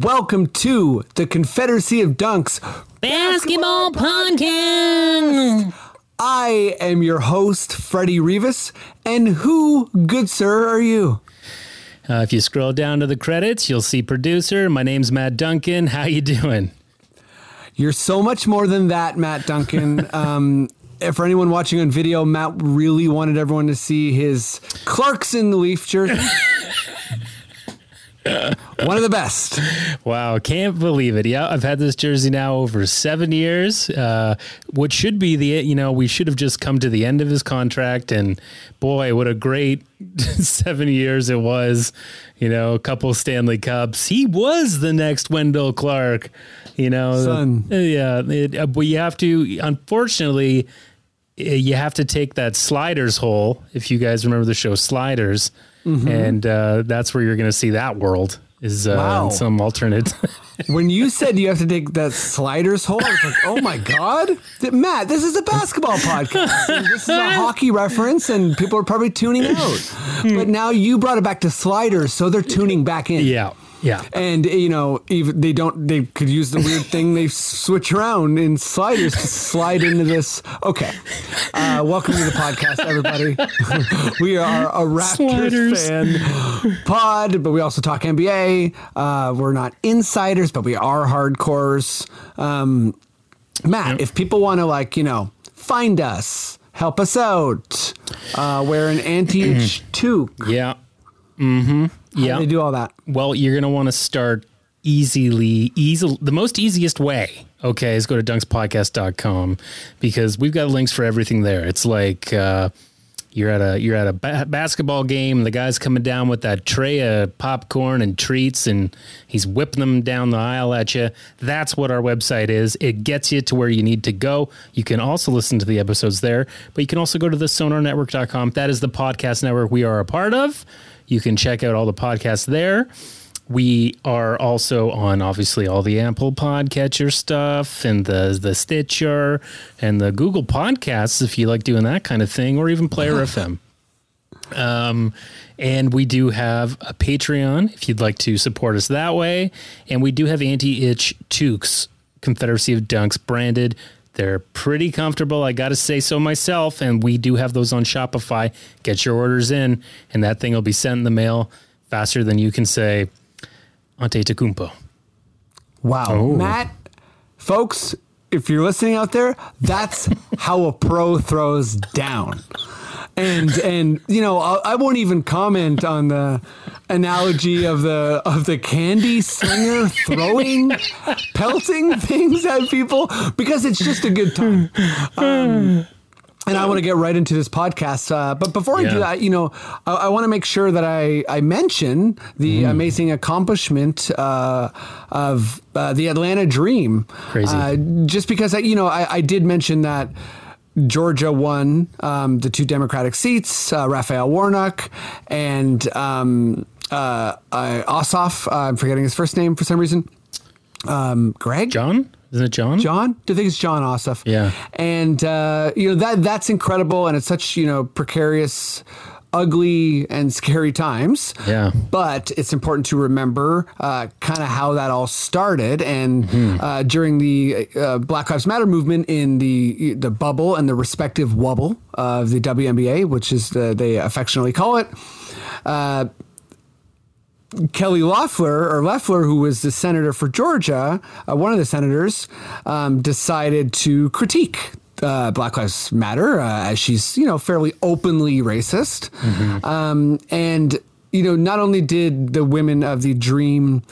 Welcome to the Confederacy of Dunks. Basketball podcast. I am your host, Freddie Rivas. And who, good sir, are you? Uh, if you scroll down to the credits, you'll see producer. My name's Matt Duncan. How you doing? You're so much more than that, Matt Duncan. um, for anyone watching on video, Matt really wanted everyone to see his Clarkson Leaf jersey. One of the best. Wow, can't believe it. Yeah, I've had this jersey now over seven years. Uh, what should be the, you know, we should have just come to the end of his contract. And boy, what a great seven years it was. You know, a couple Stanley Cups. He was the next Wendell Clark. You know, Son. Yeah. It, uh, but you have to, unfortunately, uh, you have to take that sliders hole. If you guys remember the show Sliders, and uh, that's where you're going to see that world is uh, Wow. in some alternate. When you said you have to take that sliders hole, I was like, oh my God. Matt, this is a basketball podcast. this is a hockey reference, and people are probably tuning out. But now you brought it back to sliders, so they're tuning back in. yeah, yeah. And you know, even they don't. They could use the weird thing they switch around in sliders to slide into this. Okay, uh, welcome to the podcast, everybody. we are a Raptors Sliders. fan pod, but we also talk NBA. Uh, we're not insiders, but we are hardcores. Um, Matt, if people want to like, you know, find us, help us out, uh, wear an anti-itch toque. Yeah. Mm-hmm. Yeah. They do all that. Well, you're going to want to start easily, easily. the most easiest way, okay, is go to dunkspodcast.com because we've got links for everything there. It's like, uh, you're at a you're at a ba- basketball game. The guy's coming down with that tray of popcorn and treats, and he's whipping them down the aisle at you. That's what our website is. It gets you to where you need to go. You can also listen to the episodes there, but you can also go to the sonarnetwork.com. That is the podcast network we are a part of. You can check out all the podcasts there. We are also on obviously all the Apple Podcatcher stuff and the the Stitcher and the Google Podcasts if you like doing that kind of thing, or even Player FM. Um, and we do have a Patreon if you'd like to support us that way. And we do have anti itch toques, Confederacy of Dunks branded. They're pretty comfortable. I got to say so myself. And we do have those on Shopify. Get your orders in, and that thing will be sent in the mail faster than you can say Antetokounmpo. Wow. Oh. Matt, folks, if you're listening out there, that's how a pro throws down. And and you know I, I won't even comment on the analogy of the of the candy slinger throwing pelting things at people because it's just a good time. Um, and I want to get right into this podcast. Uh, but before I do that, you know, I, I want to make sure that I, I mention the amazing accomplishment uh, of uh, the Atlanta Dream. Crazy. Uh, just because, I, you know, I, I did mention that Georgia won um, the two Democratic seats, uh, Raphael Warnock and um, uh, uh, Ossoff. Uh, I'm forgetting his first name for some reason. Um, Greg? John? Isn't it John? John? I think it's Jon Ossoff. Yeah. And uh, you know that that's incredible, and it's such you know precarious, ugly, and scary times. Yeah. But it's important to remember uh, kind of how that all started, and Mm-hmm. uh, during the uh, Black Lives Matter movement in the the bubble and the respective wobble of the WNBA, which is the, they affectionately call it. Uh, Kelly Loeffler, or Loeffler, who was the senator for Georgia, uh, one of the senators, um, decided to critique uh, Black Lives Matter uh, as she's, you know, fairly openly racist. Um, and, you know, not only did the women of the Dream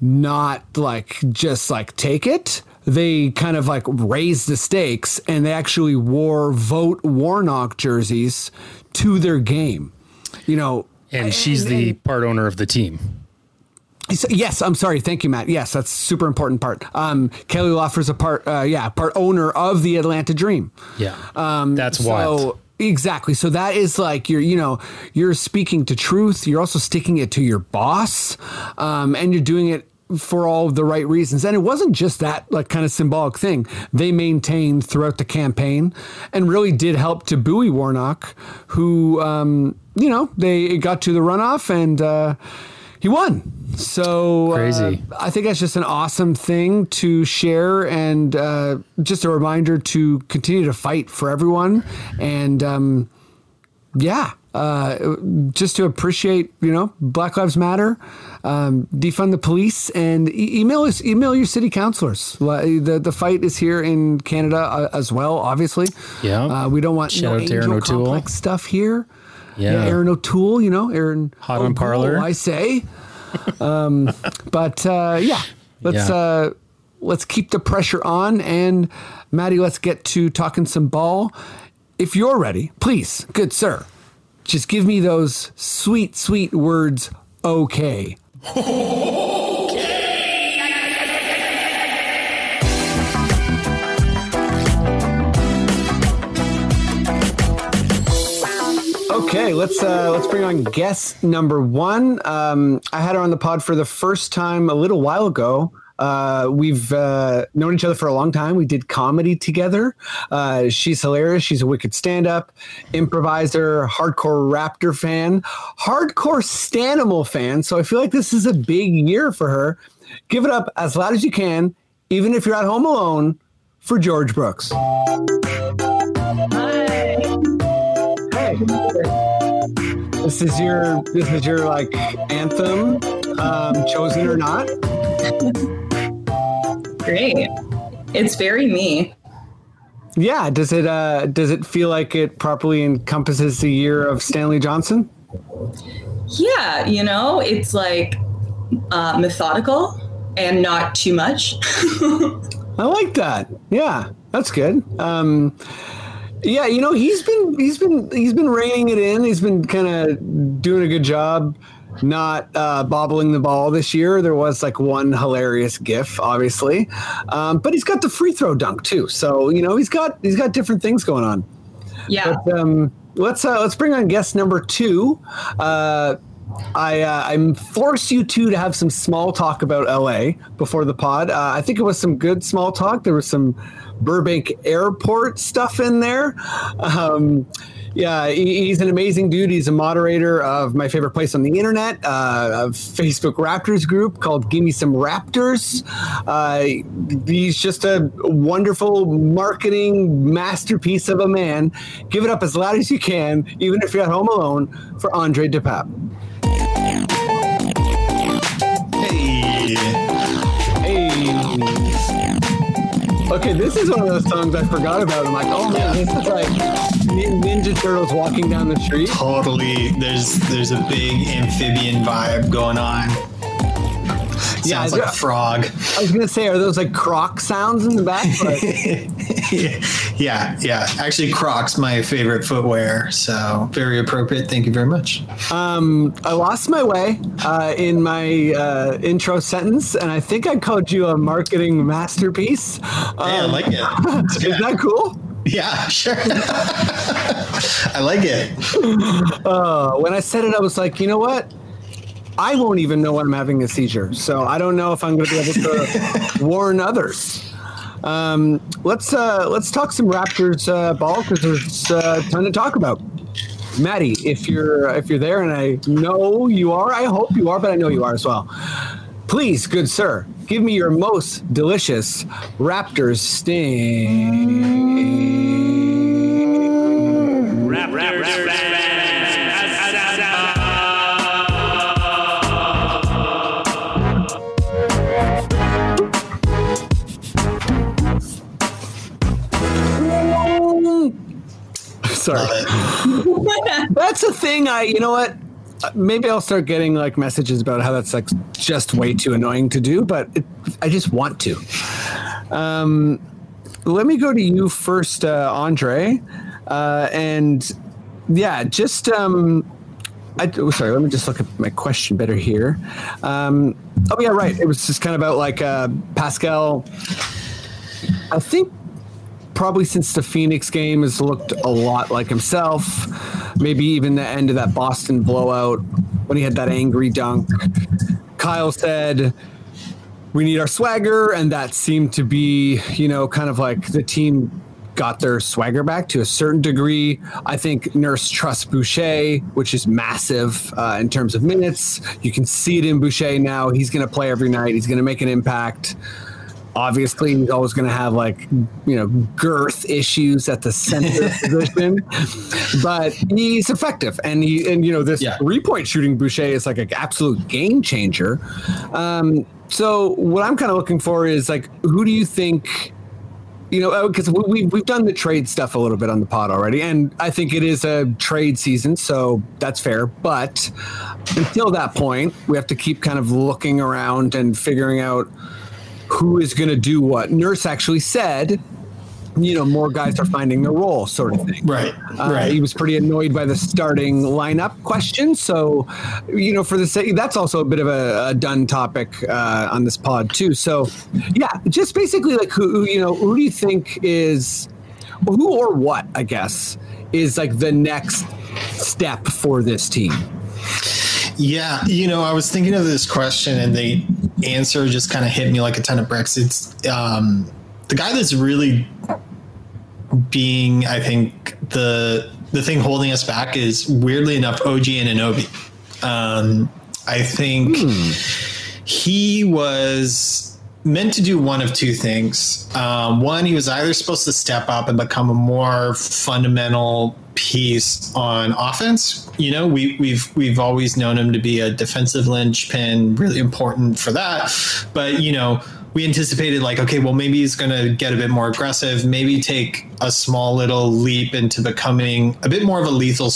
not like just like take it, they kind of like raised the stakes and they actually wore vote Warnock jerseys to their game. You know, and she's the part owner of the team. Yes, I'm sorry. Thank you, Matt. Yes, that's super important part. Um, Kelly Loeffler's a part, uh, yeah, part owner of the Atlanta Dream. Yeah, um, that's wild. So exactly. So that is like you're, you know, you're speaking to truth. You're also sticking it to your boss, um, and you're doing it for all the right reasons. And it wasn't just that like kind of symbolic thing. They maintained throughout the campaign, and really did help to buoy Warnock, who, um, you know, they got to the runoff and. Uh, he won. So uh, Crazy. I think that's just an awesome thing to share and uh, just a reminder to continue to fight for everyone. And um, yeah, uh, just to appreciate, you know, Black Lives Matter, um, defund the police, and e- email us, email your city councilors. The the fight is here in Canada uh, as well, obviously. Yeah. uh, we don't want Shout no out to Aaron angel complex stuff here. Yeah. Erin O'Toole, you know, Aaron Hot on O'Toole, Parler. I say. um, but uh, yeah, let's Yeah. uh, let's keep the pressure on, and Maddie, let's get to talking some ball. If you're ready, please, good sir, just give me those sweet, sweet words. Okay. Okay, let's uh, let's bring on guest number one. Um, I had her on the pod for the first time a little while ago. Uh, we've uh, known each other for a long time. We did comedy together. Uh, she's hilarious. She's a wicked stand-up, improviser, hardcore Raptor fan, hardcore Stanimal fan. So I feel like this is a big year for her. Give it up as loud as you can, even if you're at home alone, for Georgea Brooks. Hey. This is your this is your like anthem, um, chosen or not. Great. It's very me. Yeah. Does it uh, does it feel like it properly encompasses the year of Stanley Johnson? Yeah, you know, it's like uh, methodical and not too much. I like that. Yeah, that's good. Um, yeah, you know he's been he's been he's been reining it in. He's been kind of doing a good job, not uh, bobbling the ball this year. There was like one hilarious GIF, obviously, um, but he's got the free throw dunk too. So you know he's got he's got different things going on. yeah. But um, let's uh, let's bring on guest number two. Uh, I uh, I'm forced you two to have some small talk about LA before the pod. Uh, I think it was some good small talk. There was some Burbank Airport stuff in there. Um, yeah, he's an amazing dude. He's a moderator of my favorite place on the internet, uh, a Facebook Raptors group called Give Me Some Raptors. Uh, he's just a wonderful marketing masterpiece of a man. Give it up as loud as you can, even if you're at home alone, for Andre De Pape. Hey, Hey. Okay, this is one of those songs I forgot about. I'm like, oh man, this is like Ninja Turtles walking down the street. totally. There's there's a big amphibian vibe going on. Yeah, Sounds like a frog. I was gonna say, are those like croc sounds in the back? But yeah, yeah. Actually, Crocs my favorite footwear, so very appropriate. Thank you very much. um, I lost my way uh, in my uh, intro sentence, and I think I called you a marketing masterpiece. Yeah, I Um, like it. It's Is that cool? Yeah, sure. I like it. Uh, when I said it, I was like, you know what? I won't even know when I'm having a seizure, so I don't know if I'm going to be able to warn others. Um, let's uh, let's talk some Raptors uh, ball because there's uh, a ton to talk about. Maddie, if you're if you're there, and I know you are, I hope you are, but I know you are as well. Please, good sir, give me your most delicious Raptors sting. Sorry. That's a thing. I, you know what? Maybe I'll start getting like messages about how that's like just way too annoying to do, but it, I just want to. Um, let me go to you first, uh, Andre, uh, and yeah, just um, I, oh, sorry, let me just look at my question better here. Um, oh yeah, right. It was just kind of about like uh, Pascal. I think probably since the Phoenix game has looked a lot like himself. Maybe even the end of that Boston blowout when he had that angry dunk. Kyle said, "We need our swagger," and that seemed to be, you know, kind of like the team got their swagger back to a certain degree. I think Nurse trusts Boucher, which is massive uh, in terms of minutes. You can see it in Boucher now. He's going to play every night. He's going to make an impact. Obviously, he's always going to have like you know girth issues at the center position, but he's effective, and he and you know this Yeah. three point shooting Boucher is like an absolute game changer. Um, so what I'm kind of looking for is like, who do you think? you know, because we, we, we've done the trade stuff a little bit on the pod already, and I think it is a trade season, so that's fair. But until that point, we have to keep kind of looking around and figuring out who is going to do what. Nurse actually said, you know, more guys are finding their role, sort of thing. Right. Uh, right. He was pretty annoyed by the starting lineup question. So, you know, for the sake, that's also a bit of a, a done topic uh, on this pod too. So, yeah, just basically like who, you know, who do you think is, who or what, I guess, is like the next step for this team? Yeah, you know, I was thinking of this question, and the answer just kind of hit me like a ton of bricks. It's um, the guy that's really being, I think, the the thing holding us back is weirdly enough OG Anunoby. Um, I think he was meant to do one of two things. Um, one, he was either supposed to step up and become a more fundamental piece on offense. You know, we, we've we've always known him to be a defensive linchpin, really important for that. But you know, we anticipated like, okay, well, maybe he's going to get a bit more aggressive, maybe take a small little leap into becoming a bit more of a lethal.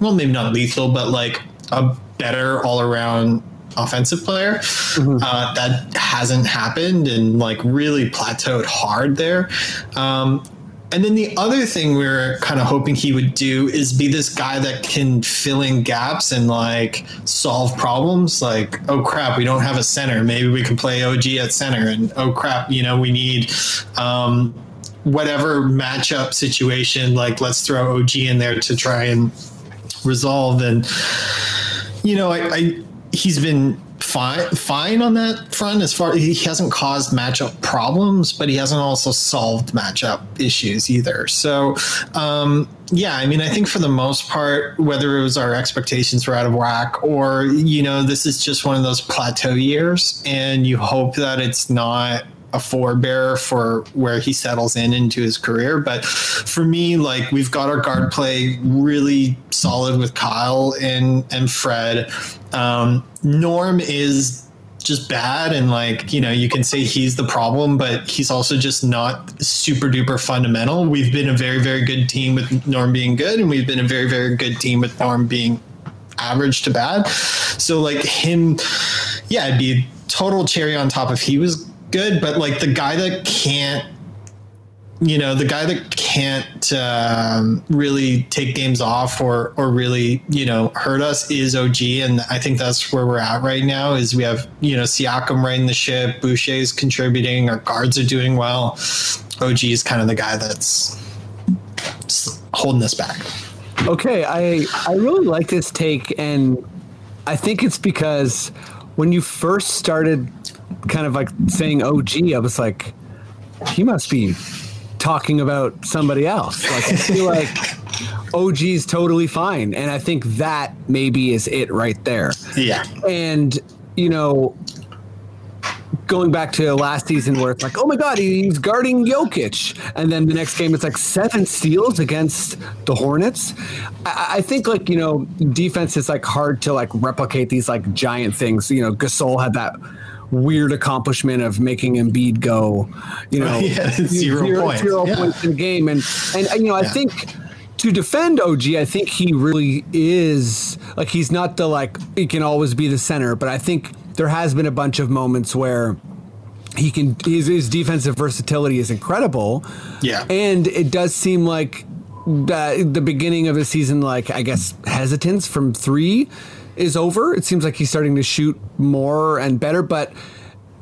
Well, maybe not lethal, but like a better all around offensive player. Uh, that hasn't happened and like really plateaued hard there. Um, and then the other thing we are kind of hoping he would do is be this guy that can fill in gaps and like solve problems. Like, oh crap, we don't have a center. Maybe we can play OG at center. And oh crap, you know, we need um, whatever matchup situation. Like, let's throw OG in there to try and resolve. And you know, I, I he's been fine fine on that front as far he hasn't caused matchup problems, but he hasn't also solved matchup issues either. So um, yeah, I mean, I think for the most part, whether it was our expectations were out of whack or you know, this is just one of those plateau years, and you hope that it's not a forebearer for where he settles in into his career. But for me, like we've got our guard play really solid with Kyle and and Fred. Um, Norm is just bad and like you know you can say he's the problem but he's also just not super duper fundamental we've been a very very good team with norm being good and we've been a very very good team with norm being average to bad so like him yeah it'd be total cherry on top if he was good but like the guy that can't you know the guy that can't um, really take games off or or really you know hurt us is OG and I think that's where we're at right now is we have you know Siakam riding the ship Boucher is contributing our guards are doing well. OG is kind of the guy that's holding us back. Okay, I I really like this take, and I think it's because when you first started, kind of like saying OG, I was like, he must be talking about somebody else. Like I feel like OG's totally fine, and I think that maybe is it right there. yeah And you know, going back to last season where it's like, oh my god, he's guarding Jokic, and then the next game it's like seven steals against the Hornets. I, I think like you know, defense is like hard to like replicate these like giant things. You know, Gasol had that weird accomplishment of making Embiid go, you know, Yeah, zero points. zero Yeah. points in a game, and and you know, I Yeah. think to defend OG, I think he really is like he's not the like he can always be the center, but I think there has been a bunch of moments where he can his, his defensive versatility is incredible. Yeah. And it does seem like the, the beginning of his season, like I guess hesitance from three is over. It seems like he's starting to shoot more and better, but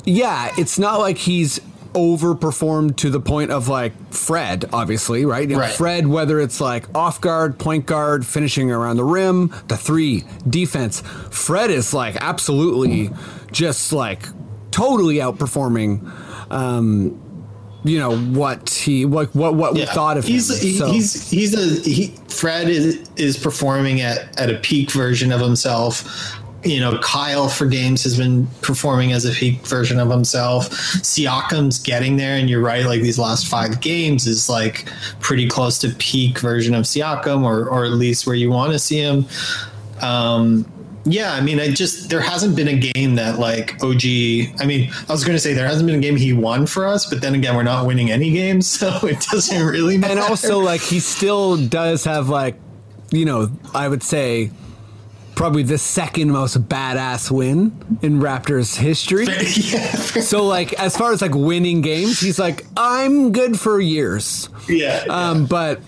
yeah, it's not like he's overperformed to the point of like Fred, obviously, right? You know, Right. Fred, whether it's like off guard, point guard, finishing around the rim, the three, defense. Fred is like absolutely just like totally outperforming. Um, you know what he what what what we thought of he's him. he- So- he's he's a he, Fred is is performing at at a peak version of himself. You know, Kyle for games has been performing as a peak version of himself. Siakam's getting there, and you're right. Like these last five games is like pretty close to peak version of Siakam, or or at least where you want to see him. Um, yeah, I mean, I just there hasn't been a game that like OG. I mean, I was going to say there hasn't been a game he won for us, but then again, we're not winning any games, so it doesn't really matter. and also like he still does have like you know i would say probably the second most badass win in raptors history so like as far as like winning games he's like i'm good for years yeah, um but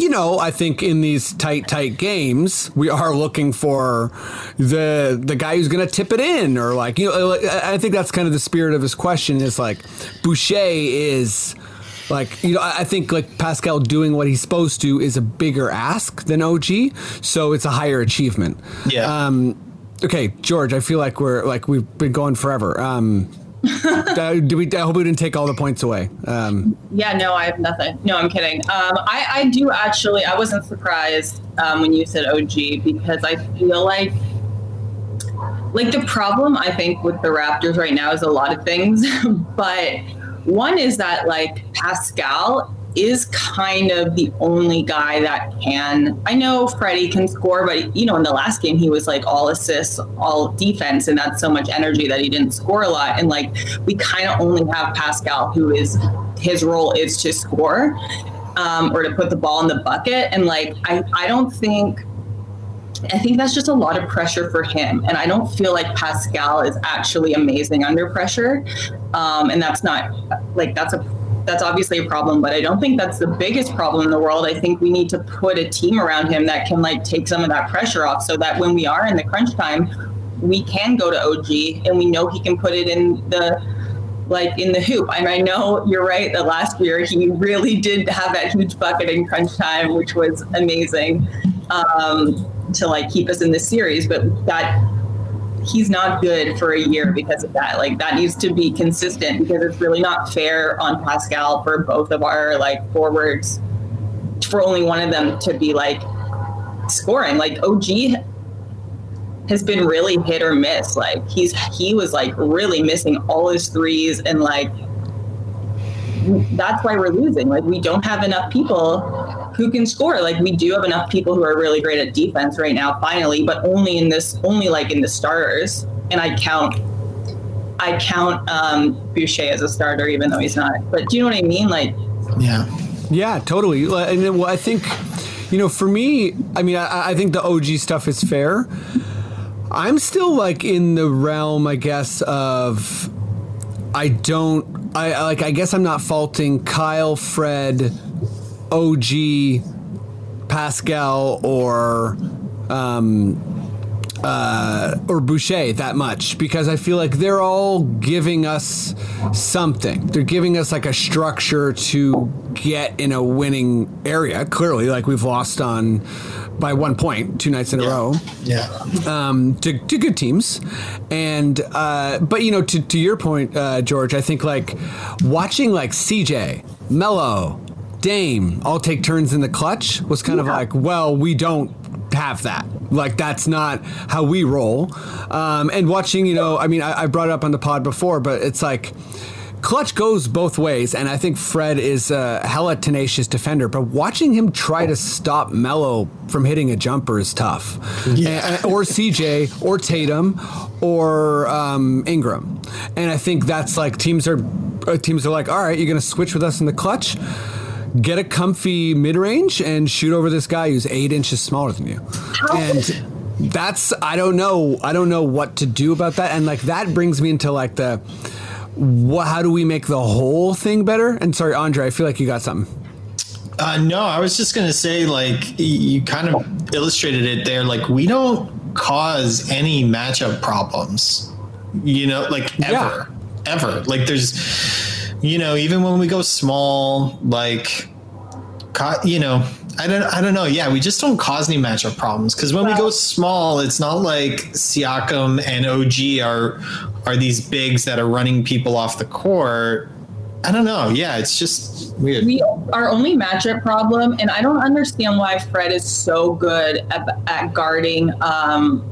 you know, I think in these tight, tight games, we are looking for the the guy who's going to tip it in, or like you know, I I think that's kind of the spirit of his question. Is like Boucher is like you know, I I think like Pascal doing what he's supposed to is a bigger ask than OG, so it's a higher achievement. Yeah. Um, okay, George, I feel like we're like we've been going forever. Um, uh, do we? I hope we didn't take all the points away. Um, Yeah, no, I have nothing. No, I'm kidding. Um, I, I do actually. I wasn't surprised um, when you said OG because I feel like, like the problem I think with the Raptors right now is a lot of things, but one is that like Pascal is kind of the only guy that can. I know Freddie can score, but you know, in the last game he was like all assists, all defense, and that's so much energy that he didn't score a lot. And like we kind of only have Pascal, who is his role is to score um, or to put the ball in the bucket. And like I, I don't think. I think that's just a lot of pressure for him. And I don't feel like Pascal is actually amazing under pressure. Um, and that's not like that's a that's obviously a problem, but I don't think that's the biggest problem in the world. I think we need to put a team around him that can like take some of that pressure off so that when we are in the crunch time, we can go to OG and we know he can put it in the like in the hoop. And I know you're right that last year he really did have that huge bucket in crunch time, which was amazing um, to like keep us in the series. But that he's not good for a year because of that. Like that needs to be consistent because it's really not fair on Pascal for both of our like forwards for only one of them to be like scoring. Like OG has been really hit or miss. Like he's he was like really missing all his threes and like that's why we're losing. Like we don't have enough people who can score. Like we do have enough people who are really great at defense right now, finally, but only in this only like in the starters. And I count I count um Boucher as a starter even though he's not. But do you know what I mean? Like yeah. Yeah, totally. And then, well, I think, you know, for me, I mean, I, I think the OG stuff is fair. I'm still like in the realm, I guess, of I don't, I like, I guess I'm not faulting Kyle, Fred, OG, Pascal, or um, uh, or Boucher that much because I feel like they're all giving us something. They're giving us like a structure to get in a winning area. Clearly, like we've lost on by one point two nights in a row Yeah. um, to, to good teams. And, uh, but you know, to, to your point, uh, George, I think like watching like CJ, Melo, Dame all take turns in the clutch was kind of like, well, we don't have that. Like that's not how we roll. Um, and watching, you know, I mean, I, I brought it up on the pod before, but it's like, Clutch goes both ways, and I think Fred is a hella tenacious defender. But watching him try to stop Melo from hitting a jumper is tough, Yeah. And- or CJ, or Tatum, or um, Ingram. And I think that's like teams are uh, teams are like, all right, you're going to switch with us in the clutch. Get a comfy mid range and shoot over this guy who's eight inches smaller than you, and that's I don't know I don't know what to do about that. And like that brings me into like the what, how do we make the whole thing better? And sorry, Andre, I feel like you got something. Uh, no, I was just gonna say, like you kind of illustrated it there. Like we don't cause any matchup problems. You know, like ever, ever. Like there's, you know, even when we go small, like, you know, I don't, I don't know. Yeah, we just don't cause any matchup problems because when we go small, it's not like Siakam and OG are are these bigs that are running people off the court. I don't know. Yeah, it's just weird. We our only matchup problem, and I don't understand why Fred is so good at, at guarding. Um,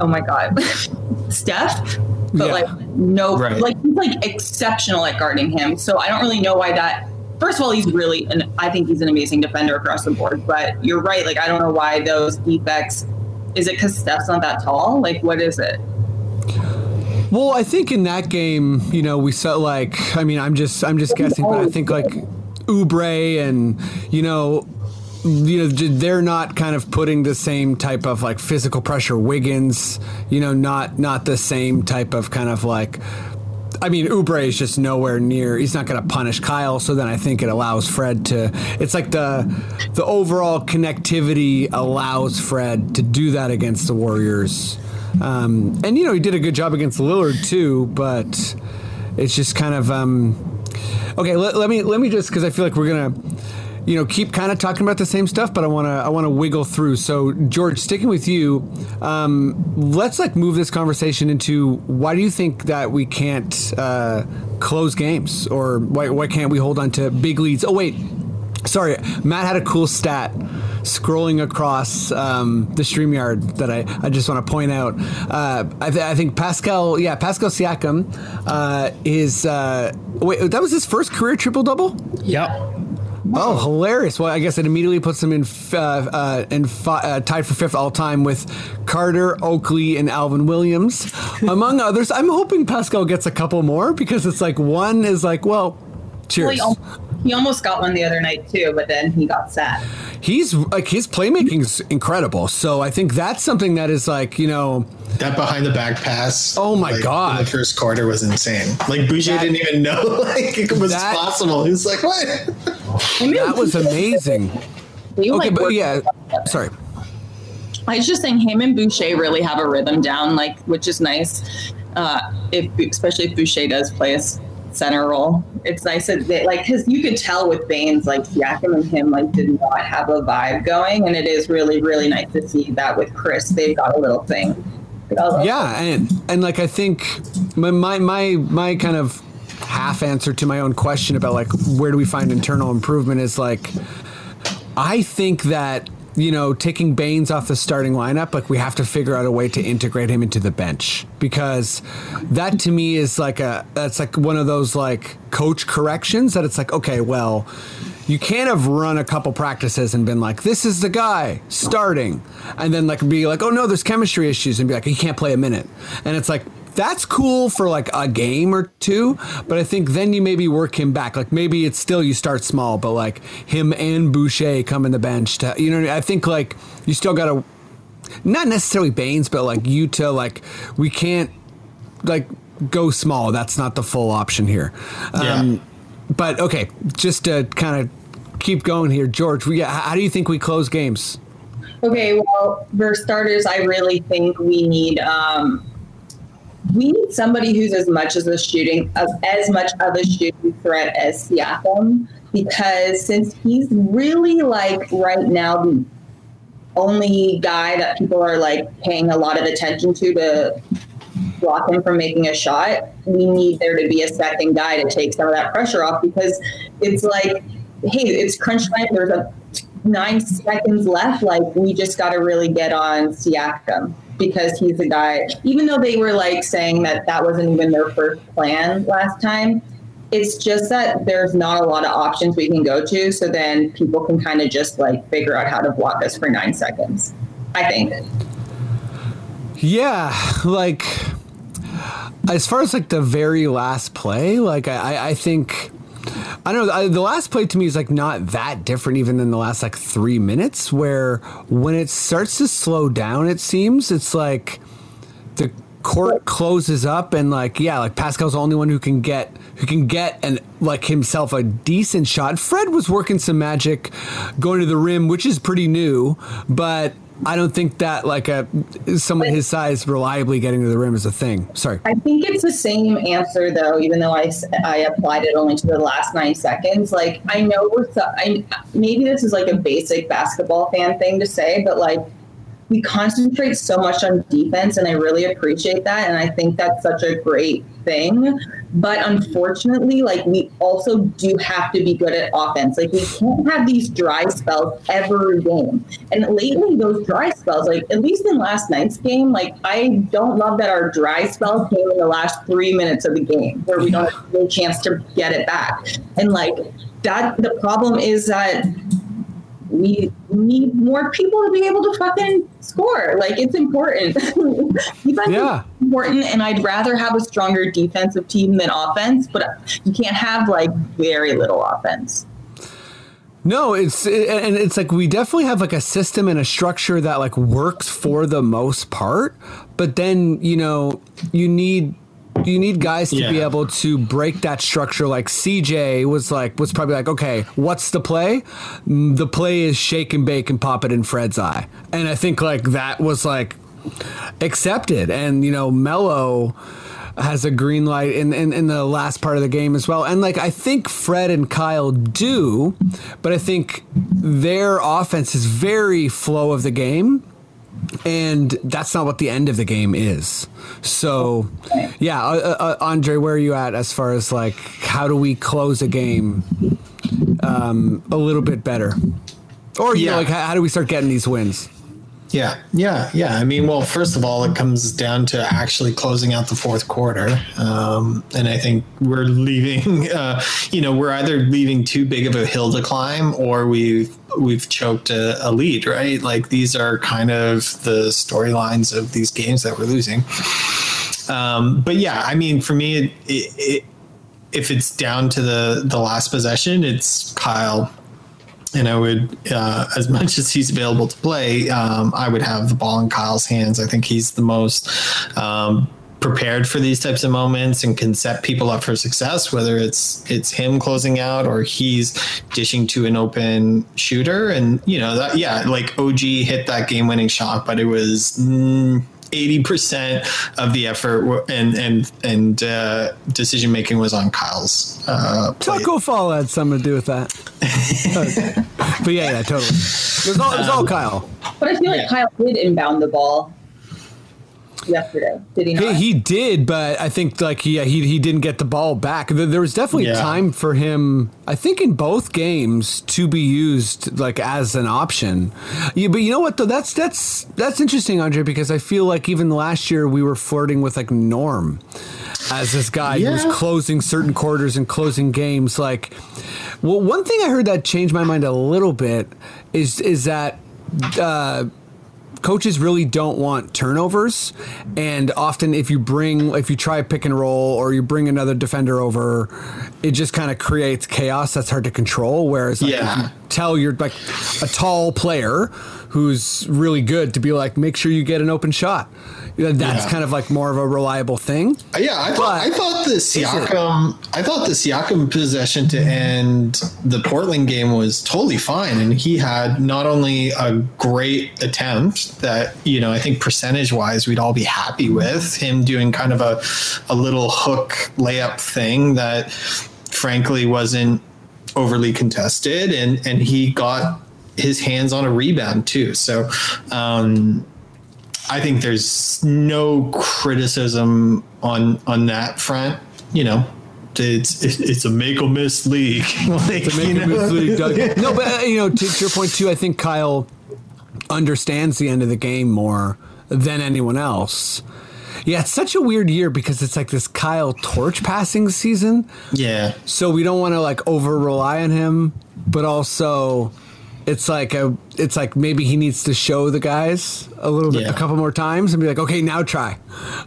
oh my god, Steph, but Yeah. like no, Right. like he's like exceptional at guarding him. So I don't really know why that. First of all, he's really, and I think he's an amazing defender across the board. But you're right. Like I don't know why those defects. Is it because Steph's not that tall? Like what is it? Well, I think in that game, you know, we saw like, I mean, I'm just, I'm just guessing, but I think like Oubre and you know, you know, they're not kind of putting the same type of like physical pressure. Wiggins, you know, not not the same type of kind of like. I mean, Oubre is just nowhere near. He's not going to punish Kyle, so then I think it allows Fred to. It's like the the overall connectivity allows Fred to do that against the Warriors. Um, and you know, he did a good job against Lillard too, but it's just kind of um, okay. Let, let me let me just because I feel like we're gonna you know keep kind of talking about the same stuff, but I want to I want to wiggle through. So George, sticking with you, um, let's like move this conversation into why do you think that we can't uh, close games or why why can't we hold on to big leads? Oh wait, sorry, Matt had a cool stat scrolling across um, the StreamYard that I, I just want to point out. Uh, I, th- I think Pascal, yeah, Pascal Siakam uh, is, uh, wait, that was his first career triple double? Yep. Oh, hilarious! Well, I guess it immediately puts him in f- uh, uh, in fi- uh, tied for fifth all time with Carter, Oakley, and Alvin Williams, among others. I'm hoping Pascal gets a couple more because it's like one is like, well, cheers. Well, he, almost got one the other night too, but then he got sad. He's like his playmaking is incredible. So I think that's something that is like you know That behind the back pass. Oh my like, God. In the first quarter was insane. Like Boucher didn't even know like it was That- possible. He was like, "What?" that was amazing. He, Okay, like, but yeah, sorry. I was just saying, him and Boucher really have a rhythm down, like which is nice. Uh, if especially if Boucher does play a s- center role, it's nice that they, like because you could tell with Baynes, like Siakam and him, like did not have a vibe going, and it is really really nice to see that with Chris. They've got a little thing. Yeah, and and like I think my my my, my kind of half answer to my own question about like where do we find internal improvement is like I think that you know taking Baynes off the starting lineup like we have to figure out a way to integrate him into the bench because that to me is like a that's like one of those like coach corrections that it's like okay well you can't have run a couple practices and been like, this is the guy starting. And then like be like, oh no, there's chemistry issues and be like, he can't play a minute. And it's like, that's cool for like a game or two, but I think then you maybe work him back. Like maybe it's still you start small, but like him and Boucher come in the bench to, you know, I mean? I think like you still got to, not necessarily Baynes, but like you to like, we can't like go small. That's not the full option here. Um, Yeah. but okay, just to kind of keep going here, George. We, how do you think we close games? Okay, well, for starters, I really think we need um, we need somebody who's as much as a shooting of as much of a shooting threat as Siakam because since he's really like right now the only guy that people are like paying a lot of attention to to block him from making a shot, we need there to be a second guy to take some of that pressure off because it's like, hey, it's crunch time. There's a nine seconds left. Like we just got to really get on Siakam because he's a guy. Even though they were like saying that that wasn't even their first plan last time, it's just that there's not a lot of options we can go to. So then people can kind of just like figure out how to block us for nine seconds. I think. Yeah, like as far as like the very last play, like I, I- think I don't know I, the last play to me is like not that different even than the last like three minutes. Where when it starts to slow down, it seems it's like the court closes up and like yeah, like Pascal's the only one who can get who can get and like himself a decent shot. Fred was working some magic going to the rim, which is pretty new, but I don't think that like a someone his size reliably getting to the rim is a thing. Sorry. I think it's the same answer though, even though I, I applied it only to the last nine seconds. Like I know we're so, I, maybe this is like a basic basketball fan thing to say, but like we concentrate so much on defense, and I really appreciate that, and I think that's such a great thing. But unfortunately, like we also do have to be good at offense. Like we can't have these dry spells every game. And lately, those dry spells, like at least in last night's game, like I don't love that our dry spell came in the last three minutes of the game where we don't have a chance to get it back. And like that, the problem is that we need more people to be able to fucking score. Like it's important. defense Yeah. is important, and I'd rather have a stronger defensive team than offense. But you can't have like very little offense. No, it's and it's like we definitely have like a system and a structure that like works for the most part, but then you know you need you need guys to be able to break that structure. Like CJ was like was probably like, okay, what's the play? Mm, The play is shake and bake and pop it in Fred's eye, and I think like that was like accepted, and you know Melo has a green light in, in, in the last part of the game as well. And like I think Fred and Kyle do, but I think their offense is very flow of the game. And that's not what the end of the game is. So, yeah, uh, uh, Andre, where are you at as far as like how do we close a game um, a little bit better, or you know, Yeah. like how, how do we start getting these wins? Yeah, yeah, yeah. I mean, well, first of all, it comes down to actually closing out the fourth quarter, um, and I think we're leaving. Uh, you know, we're either leaving too big of a hill to climb, or we've we've choked a, a lead. Right? Like these are kind of the storylines of these games that we're losing. Um, but yeah, I mean, for me, it, it, it, if it's down to the the last possession, it's Kyle and I would, uh, as much as he's available to play, um, I would have the ball in Kyle's hands. I think he's the most um, prepared for these types of moments and can set people up for success. Whether it's it's him closing out or he's dishing to an open shooter, and you know that yeah, like OG hit that game winning shot, but it was. Mm, 80% of the effort and and and uh, decision making was on Kyle's uh, plate. Tacko Fall had something to do with that. But yeah, yeah, totally. It was all, it was all Kyle. But I feel like Yeah. Kyle did inbound the ball yesterday. Did he He, not? he did, but I think like yeah, he he didn't get the ball back. There, there was definitely Yeah. time for him. I think in both games to be used like as an option. Yeah, but you know what though? That's that's that's interesting, Andre, because I feel like even last year we were flirting with like Norm as this guy who was closing certain quarters and closing games. Like, well, one thing I heard that changed my mind a little bit is is that. Uh, coaches really don't want turnovers. And often if you bring if you try pick and roll or you bring another defender over it just kind of creates chaos that's hard to control. Whereas like Yeah. if you tell you're like a tall player who's really good to be like make sure you get an open shot that's Yeah. kind of like more of a reliable thing Uh, Yeah, I thought I thought the? Siakam I thought the Siakam possession to end the Portland game was totally fine, and he had not only a great attempt that you know I think percentage wise we'd all be happy with him doing kind of a a little hook layup thing that frankly wasn't overly contested, and and he got his hands on a rebound too. So. Um, I think there's no criticism on on that front. You know, it's it's, it's a make or miss league. like, to make a know? move league, Doug. No, but uh, you know, to, to your point too, I think Kyle understands the end of the game more than anyone else. Yeah, it's such a weird year because it's like this Kyle torch passing season. Yeah, So we don't want to like over rely on him, but also it's like a it's like maybe he needs to show the guys a little bit Yeah. a couple more times and be like, okay, now try.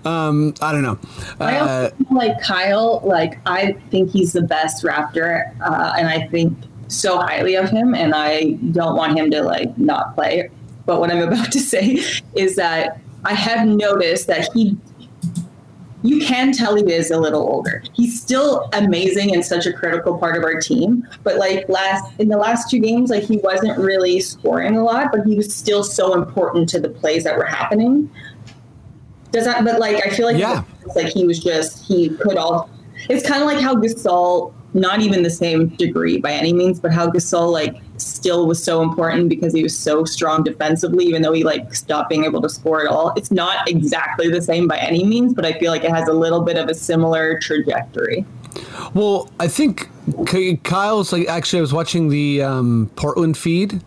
Um, I don't know. I Uh, also like Kyle, like I think he's the best Raptor, uh, and I think so highly of him, and I don't want him to like not play. But what I'm about to say is that I have noticed that he you can tell he is a little older. He's still amazing and such a critical part of our team. But like last in the last two games, like he wasn't really scoring a lot, but he was still so important to the plays that were happening. Does that? But like I feel like Yeah. it's like he was just he could all. It's kind of like how Gasol, not even the same degree by any means, but how Gasol like still was so important because he was so strong defensively, even though he like stopped being able to score at all. It's not exactly the same by any means, but I feel like it has a little bit of a similar trajectory. Well, I think Kyle's like actually I was watching the um, Portland feed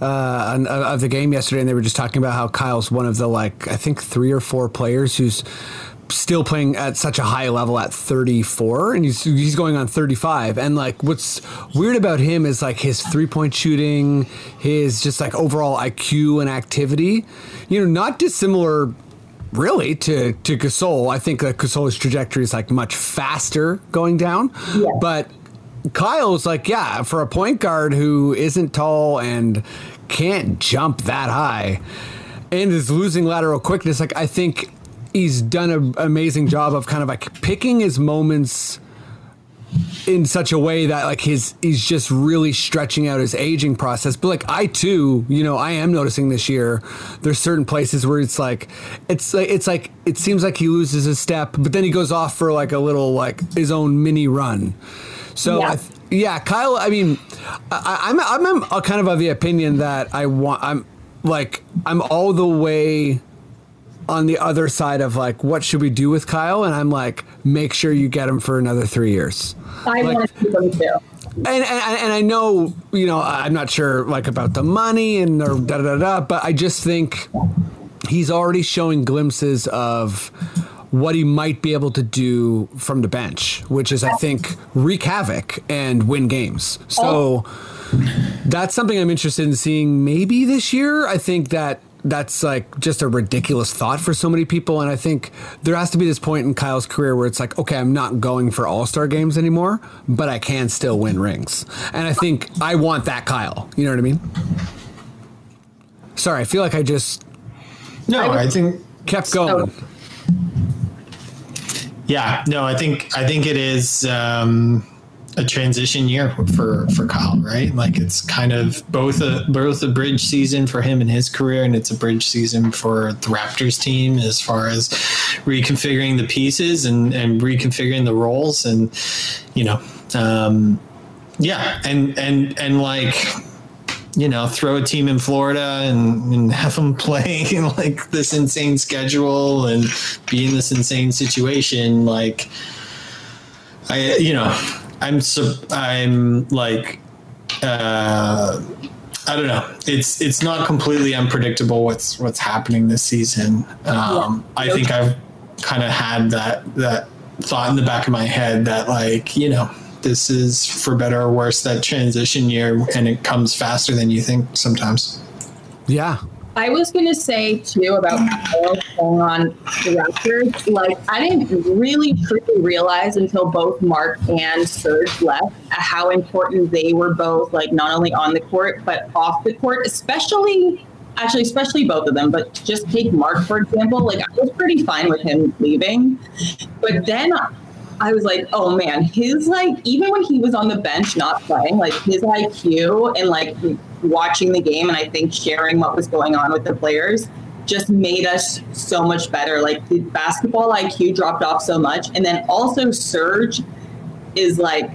uh, of the game yesterday, and they were just talking about how Kyle's one of the like I think three or four players who's still playing at such a high level at 34 and he's he's going on 35 and like what's weird about him is like his three point shooting his just like overall IQ and activity you know not dissimilar really to to Gasol. I think that Gasol's trajectory is like much faster going down, Yeah. but Kyle's like yeah for a point guard who isn't tall and can't jump that high and is losing lateral quickness. Like I think he's done an amazing job of kind of like picking his moments in such a way that like his he's just really stretching out his aging process but like i too you know i am noticing this year there's certain places where it's like it's like it's like it seems like he loses a step but then he goes off for like a little like his own mini run so Yeah. I th- yeah kyle i mean I, i'm i'm a kind of of the opinion that i want i'm like i'm all the way on the other side of like what should we do with Kyle and I'm like make sure you get him for another 3 years. I Like- want to keep him too. And, and and I know, you know, I'm not sure like about the money and or da da da, da but I just think he's already showing glimpses of what he might be able to do from the bench, which is I think wreak havoc and win games. So oh. that's something I'm interested in seeing maybe this year. I think that that's like just a ridiculous thought for so many people. And I think there has to be this point in Kyle's career where it's like, okay, I'm not going for all star games anymore, but I can still win rings. And I think I want that Kyle. You know what I mean? Sorry, I feel like I just No, I think kept going. yeah, no, I think I think it is um, a transition year for for Kyle, right? Like it's kind of both a both a bridge season for him in his career, and it's a bridge season for the Raptors team as far as reconfiguring the pieces and and reconfiguring the roles, and you know, um, yeah, and and and like you know, throw a team in Florida and, and have them play like this insane schedule and be in this insane situation. Like, I, you know, I'm, sur- I'm like, uh, I don't know. It's it's not completely unpredictable what's what's happening this season. Um, I think I've kind of had that that thought in the back of my head that like you know this is for better or worse that transition year and it comes faster than you think sometimes. Yeah. I was gonna say too about Kyle going on the Raptors. Like I didn't really truly realize until both Mark and Serge left how important they were both, like not only on the court but off the court, especially. Actually, especially both of them, but just take Mark for example. Like I was pretty fine with him leaving, but then I was like, oh man, his like even when he was on the bench not playing, like his IQ and like watching the game and I think sharing what was going on with the players just made us so much better. Like the basketball IQ dropped off so much, and then also Serge is like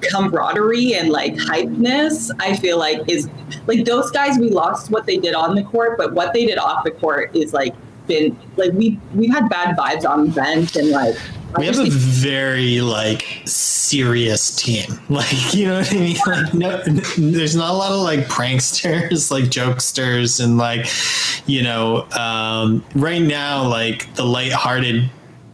camaraderie and like hypeness. I feel like is like those guys we lost what they did on the court, but what they did off the court is like been like we we've had bad vibes on the bench and like We have a very like serious team. Like, you know what I mean? Like, no, there's not a lot of like pranksters, like jokesters, and like, you know, um, right now, like the lighthearted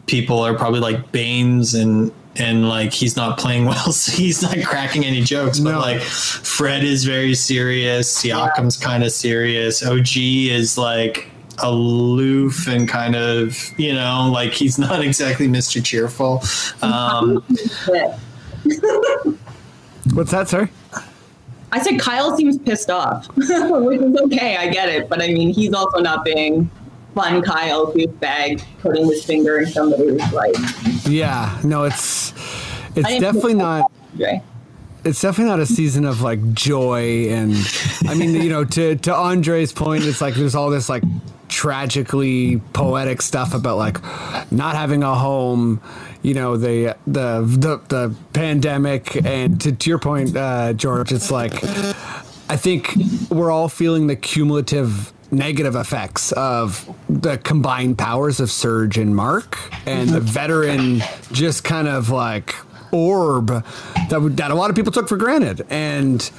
people are probably like Baynes and and like he's not playing well, so he's not cracking any jokes. But like Fred is very serious. Siakam's kind of serious. OG is like aloof and kind of you know like he's not exactly Mr. Cheerful. Um, What's that, sir? I said Kyle seems pissed off, which is okay. I get it, but I mean, he's also not being fun Kyle douchebag putting his finger in somebody's like. Yeah, no, it's it's I didn't definitely put- not. Andre. It's definitely not a season of like joy and I mean you know to to Andre's point it's like there's all this like tragically poetic stuff about like not having a home you know the the the, the pandemic. And to, to your point uh, George it's like I think we're all feeling the cumulative negative effects of the combined powers of Serge and Mark. And the veteran just kind of like orb that would- that a lot of people took for granted. And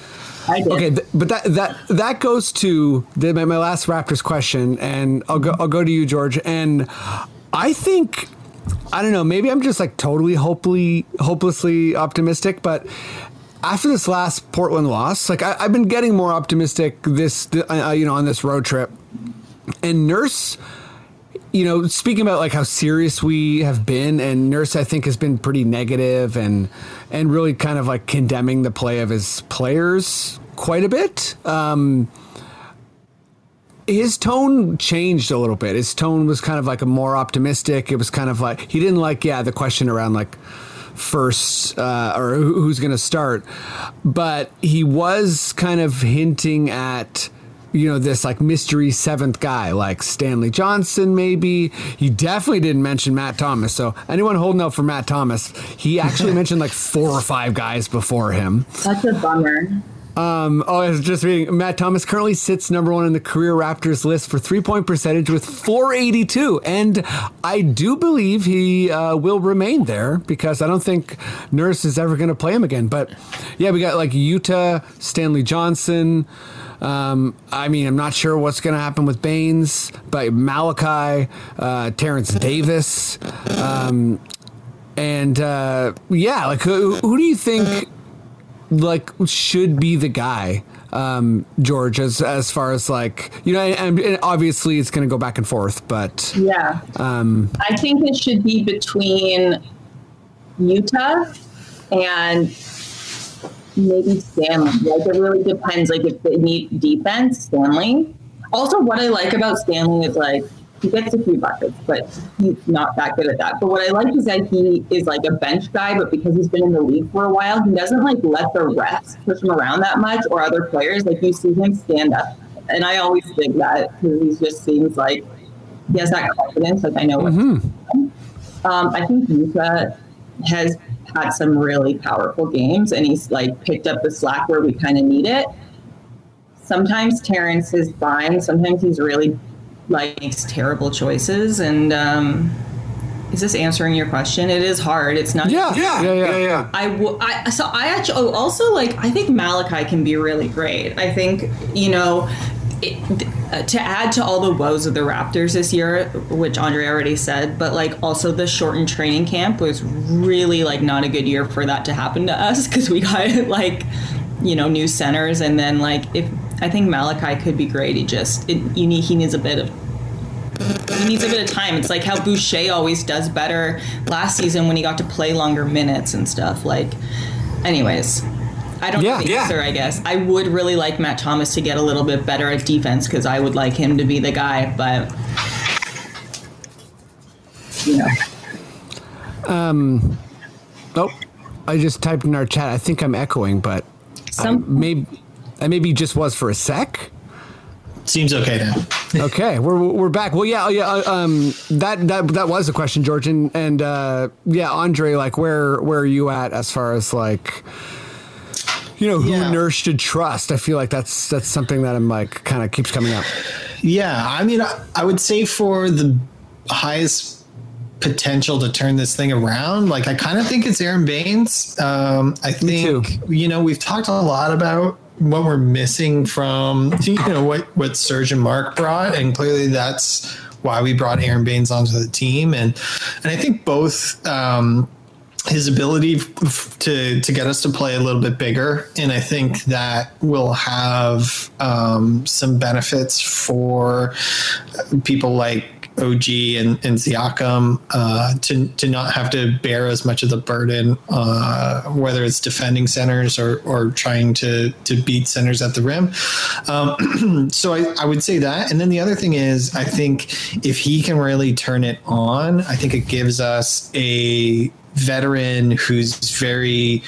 okay th- but that that that goes to the, my, my last Raptors question and I'll go I'll go to you George. And I think I don't know maybe I'm just like totally hopefully hopelessly optimistic but after this last Portland loss, like I, I've been getting more optimistic this, uh, you know, on this road trip. And Nurse, you know, speaking about like how serious we have been, and Nurse I think has been pretty negative and and really kind of like condemning the play of his players quite a bit. Um, his tone changed a little bit. His tone was kind of like a more optimistic. It was kind of like he didn't like yeah the question around like first uh, or who's going to start, but he was kind of hinting at you know this like mystery seventh guy like Stanley Johnson maybe. He definitely didn't mention Matt Thomas. So anyone holding out for Matt Thomas, he actually mentioned like four or five guys before him. That's a bummer. Um, oh, I was just reading. Matt Thomas currently sits number one in the career Raptors list for three point percentage with 482. And I do believe he uh, will remain there because I don't think Nurse is ever going to play him again. But yeah, we got like Yuta, Stanley Johnson. Um, I mean, I'm not sure what's going to happen with Baynes, but Malachi, uh, Terrence Davis. Um, and uh, yeah, like who, who do you think like should be the guy um george as as far as like you know and, and obviously it's going to go back and forth but Yeah. um I think it should be between Yuta and maybe Stanley. Like it really depends. Like if they need defense, Stanley. Also, what I like about Stanley is like he gets a few buckets, but he's not that good at that. But what I like is that he is like a bench guy, but because he's been in the league for a while, he doesn't like let the refs push him around that much or other players. Like you see him stand up, and I always think that because he just seems like he has that confidence. Like I know what um, I think Yuta has had some really powerful games, and he's like picked up the slack where we kind of need it. Sometimes Terrence is fine. Sometimes he's really like makes terrible choices. And um, is this answering your question? It is hard. It's not. yeah yeah yeah yeah, yeah. I, w- I so I actually oh, also like I think Malachi can be really great. I think you know it, uh, to add to all the woes of the Raptors this year, which Andre already said, but like also the shortened training camp was really like not a good year for that to happen to us because we got like you know new centers and then like if I think Malachi could be great. He just it, you need he needs a bit of he needs a bit of time. It's like how Boucher always does better last season when he got to play longer minutes and stuff. Like, anyways, I don't Yeah, know the yeah. answer. I guess I would really like Matt Thomas to get a little bit better at defense because I would like him to be the guy. But you know, nope i just typed in our chat i think i'm echoing but some maybe i maybe just was for a sec Seems okay now. okay we're we're back well yeah yeah uh, um that that that was a question george and and uh yeah andre like where where are you at as far as like you know who Yeah. nurse should trust i feel like that's that's something that i'm like kind of keeps coming up Yeah, I mean, I, I would say for the highest potential to turn this thing around, like I kind of think it's Aaron Baynes. Um, I think you know we've talked a lot about what we're missing from you know what what Serge and Mark brought, and clearly that's why we brought Aaron Baynes onto the team, and and I think both. Um, his ability to to get us to play a little bit bigger, and I think that will have um, some benefits for people like OG and, and Siakam uh, to to not have to bear as much of the burden, uh, whether it's defending centers or or trying to to beat centers at the rim. Um, so I, I would say that, and then the other thing is I think if he can really turn it on, I think it gives us a veteran who's very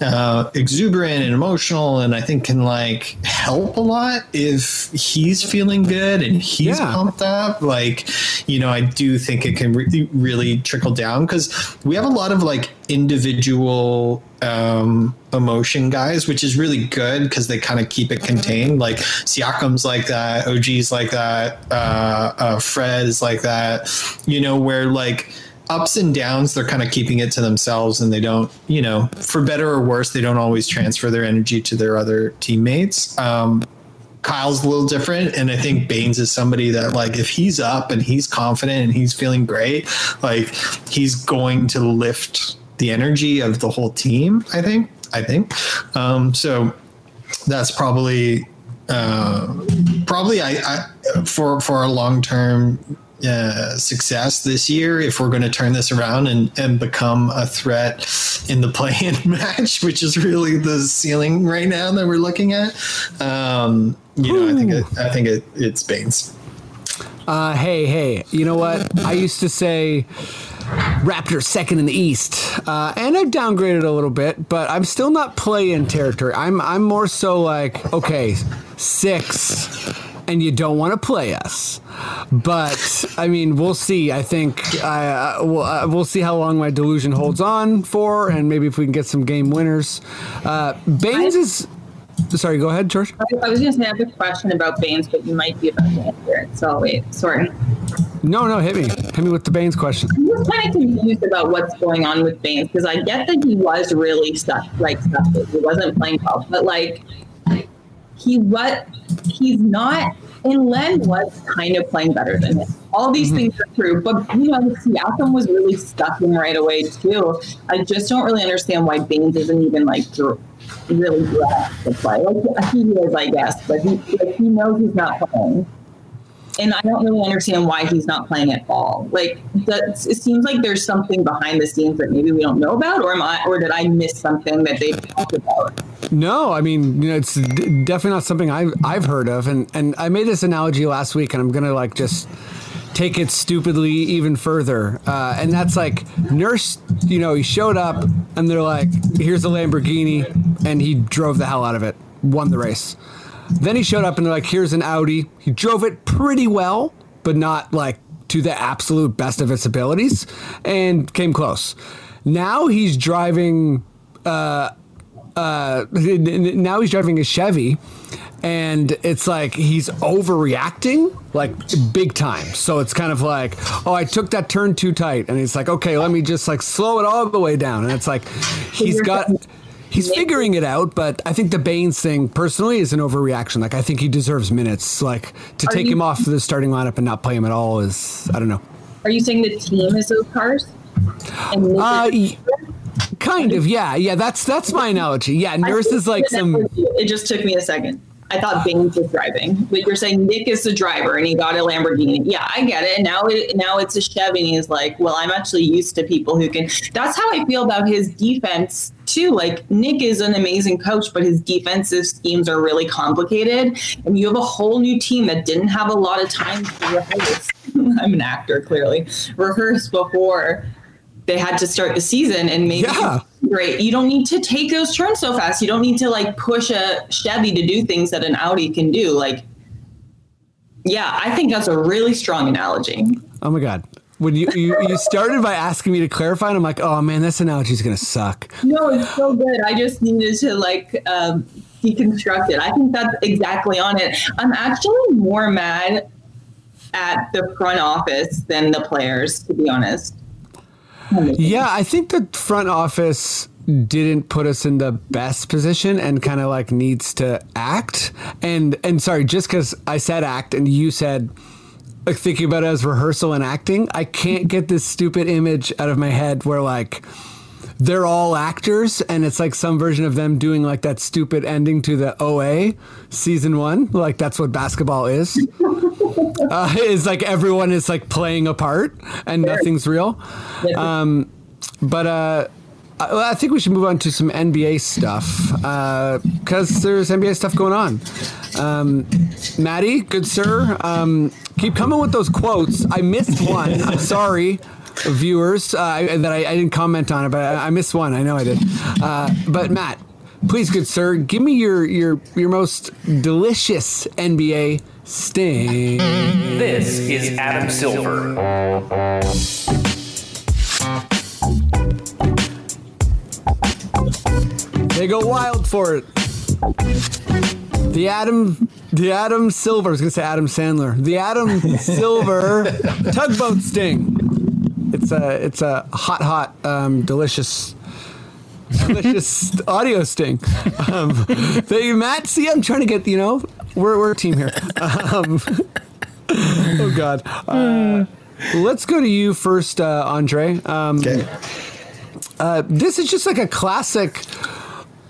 uh, exuberant and emotional and I think can like help a lot if he's feeling good and he's Yeah. pumped up. Like, you know, I do think it can really, really trickle down because we have a lot of like individual um, emotion guys, which is really good because they kind of keep it contained. Like Siakam's like that, OG's like that, uh, uh, Fred is like that, you know, where like ups and downs, they're kind of keeping it to themselves and they don't, you know, for better or worse, they don't always transfer their energy to their other teammates. Um, Kyle's a little different, and I think Baynes is somebody that like if he's up and he's confident and he's feeling great, like he's going to lift the energy of the whole team. I think. I think. Um, so that's probably uh, probably I, I for for a long term uh, success this year if we're going to turn this around and, and become a threat in the play-in match, which is really the ceiling right now that we're looking at. Um, you know, I think it, I think it, it's Baynes. Uh, hey, hey, you know what? I used to say Raptors second in the East, uh, and I've downgraded a little bit, but I'm still not play-in territory. I'm I'm more so like okay, six, and you don't want to play us. But I mean, we'll see. I think I uh, we'll, uh, we'll see how long my delusion holds on for, and maybe if we can get some game winners. Uh, Baynes is. Sorry, go ahead, George. I was going to say I have a question about Baynes, but you might be about to answer it. So I'll wait. Sorry. No, no, hit me. Hit me with the Baynes question. I'm just kind of confused about what's going on with Baynes because I get that he was really stuck, like stuck. He wasn't playing well, but like he what he's not. And Len was kind of playing better than him. All these mm-hmm. things are true, but you know, Siakam was really stuck in right away too. I just don't really understand why Baynes isn't even like really to play. Like he is, I guess, but he like, he knows he's not playing and I don't really understand why he's not playing at all. Like, that, it seems like there's something behind the scenes that maybe we don't know about, or am I, or did I miss something that they've talked about? No, I mean, you know, it's d- definitely not something I've I've heard of, and and I made this analogy last week, and I'm gonna like just take it stupidly even further, uh, and that's like Nurse. You know, he showed up, and they're like, "Here's a Lamborghini," and he drove the hell out of it, won the race. Then he showed up, and they're like, "Here's an Audi." He drove it pretty well, but not like to the absolute best of its abilities, and came close. Now he's driving uh, now he's driving a Chevy, and it's like he's overreacting like big time. So it's kind of like, oh, I took that turn too tight, and he's like, okay, let me just like slow it all the way down. And it's like he's got. He's figuring it out, but I think the Baynes thing personally is an overreaction. Like I think he deserves minutes. Like to Are take you- him off the starting lineup and not play him at all is I don't know. Are you saying the team is those cars? Uh, kind of, yeah, yeah. That's that's my analogy. Yeah, Nurse is like some. It just took me a second. I thought Baynes was driving, but you're saying Nick is the driver and he got a Lamborghini. Yeah, I get it. Now it now it's a Chevy, and he's like, well, I'm actually used to people who can. That's how I feel about his defense too. Like Nick is an amazing coach, but his defensive schemes are really complicated, and you have a whole new team that didn't have a lot of time to rehearse. I'm an actor, clearly. Rehearse before they had to start the season, and maybe Yeah. Great. You don't need to take those turns so fast. You don't need to like push a Chevy to do things that an Audi can do. Like, yeah, I think that's a really strong analogy. Oh my god. When you, you, you started by asking me to clarify, and I'm like, oh man, this analogy is gonna suck. No, it's so good. I just needed to like um, deconstruct it. I think that's exactly on it. I'm actually more mad at the front office than the players, to be honest. Yeah, I think the front office didn't put us in the best position and kind of like needs to act. And and sorry, just because I said act and you said like thinking about it as rehearsal and acting, I can't get this stupid image out of my head where like they're all actors, and it's like some version of them doing like that stupid ending to the OA season one. Like that's what basketball is. uh, is like everyone is like playing a part and nothing's real. Um, but uh, I, I think we should move on to some NBA stuff because there's NBA stuff going on. Um, Maddie, good sir, um, keep coming with those quotes. I missed one. I'm sorry, viewers, uh, that I, I didn't comment on it, but I, I missed one. I know I did. Uh, but Matt, please, good sir, give me your your your most delicious NBA sting. This is Adam Silver. They go wild for it. The Adam, the Adam Silver. I was gonna say Adam Sandler. The Adam Silver tugboat sting. It's a, it's a hot, hot, um, delicious, delicious audio sting. Um, thank you, Matt. See, I'm trying to get you know, we're we're a team here. Um, oh God. Uh, let's go to you first, uh, Andre. Um, Okay. this is just like a classic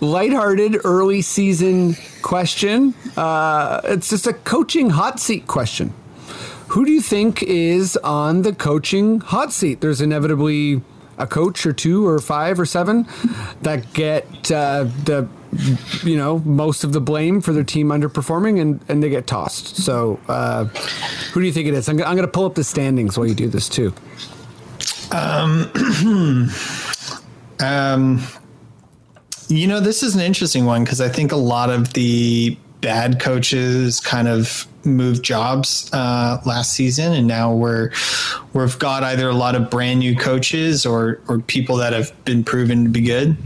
lighthearted early season question. Uh, it's just a coaching hot seat question. Who do you think is on the coaching hot seat? There's inevitably a coach or two or five or seven that get uh, the you know most of the blame for their team underperforming and, and they get tossed. So uh, who do you think it is? I'm, I'm going to pull up the standings while you do this too. um, Um, you know, this is an interesting one because I think a lot of the bad coaches kind of moved jobs uh, last season, and now we're we've got either a lot of brand new coaches or or people that have been proven to be good.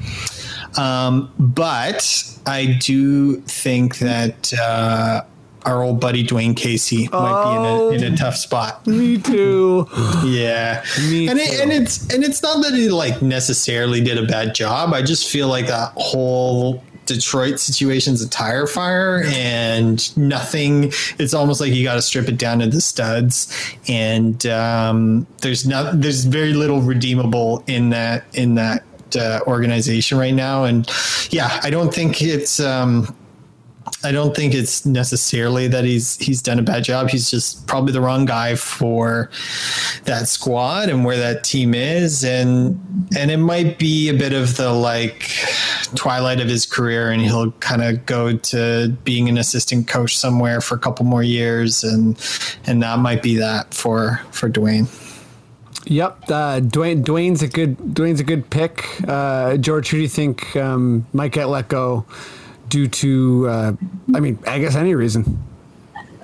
Um, but I do think that uh, our old buddy Dwane Casey might be in a, in a tough spot. Me too. Yeah, Me and it, too. and it's and it's not that he like necessarily did a bad job. I just feel like that whole Detroit situation's a tire fire, and nothing. It's almost like you got to strip it down to the studs, and um, there's not there's very little redeemable in that in that uh, organization right now. And yeah, I don't think it's. Um, I don't think it's necessarily that he's he's done a bad job. He's just probably the wrong guy for that squad and where that team is, and and it might be a bit of the like twilight of his career, and he'll kind of go to being an assistant coach somewhere for a couple more years, and and that might be that for for Dwane. Yep, uh, Dwane. Dwane's a good. Dwane's a good pick. Uh, George, who do you think um, might get let go due to? Uh, I mean, I guess any reason.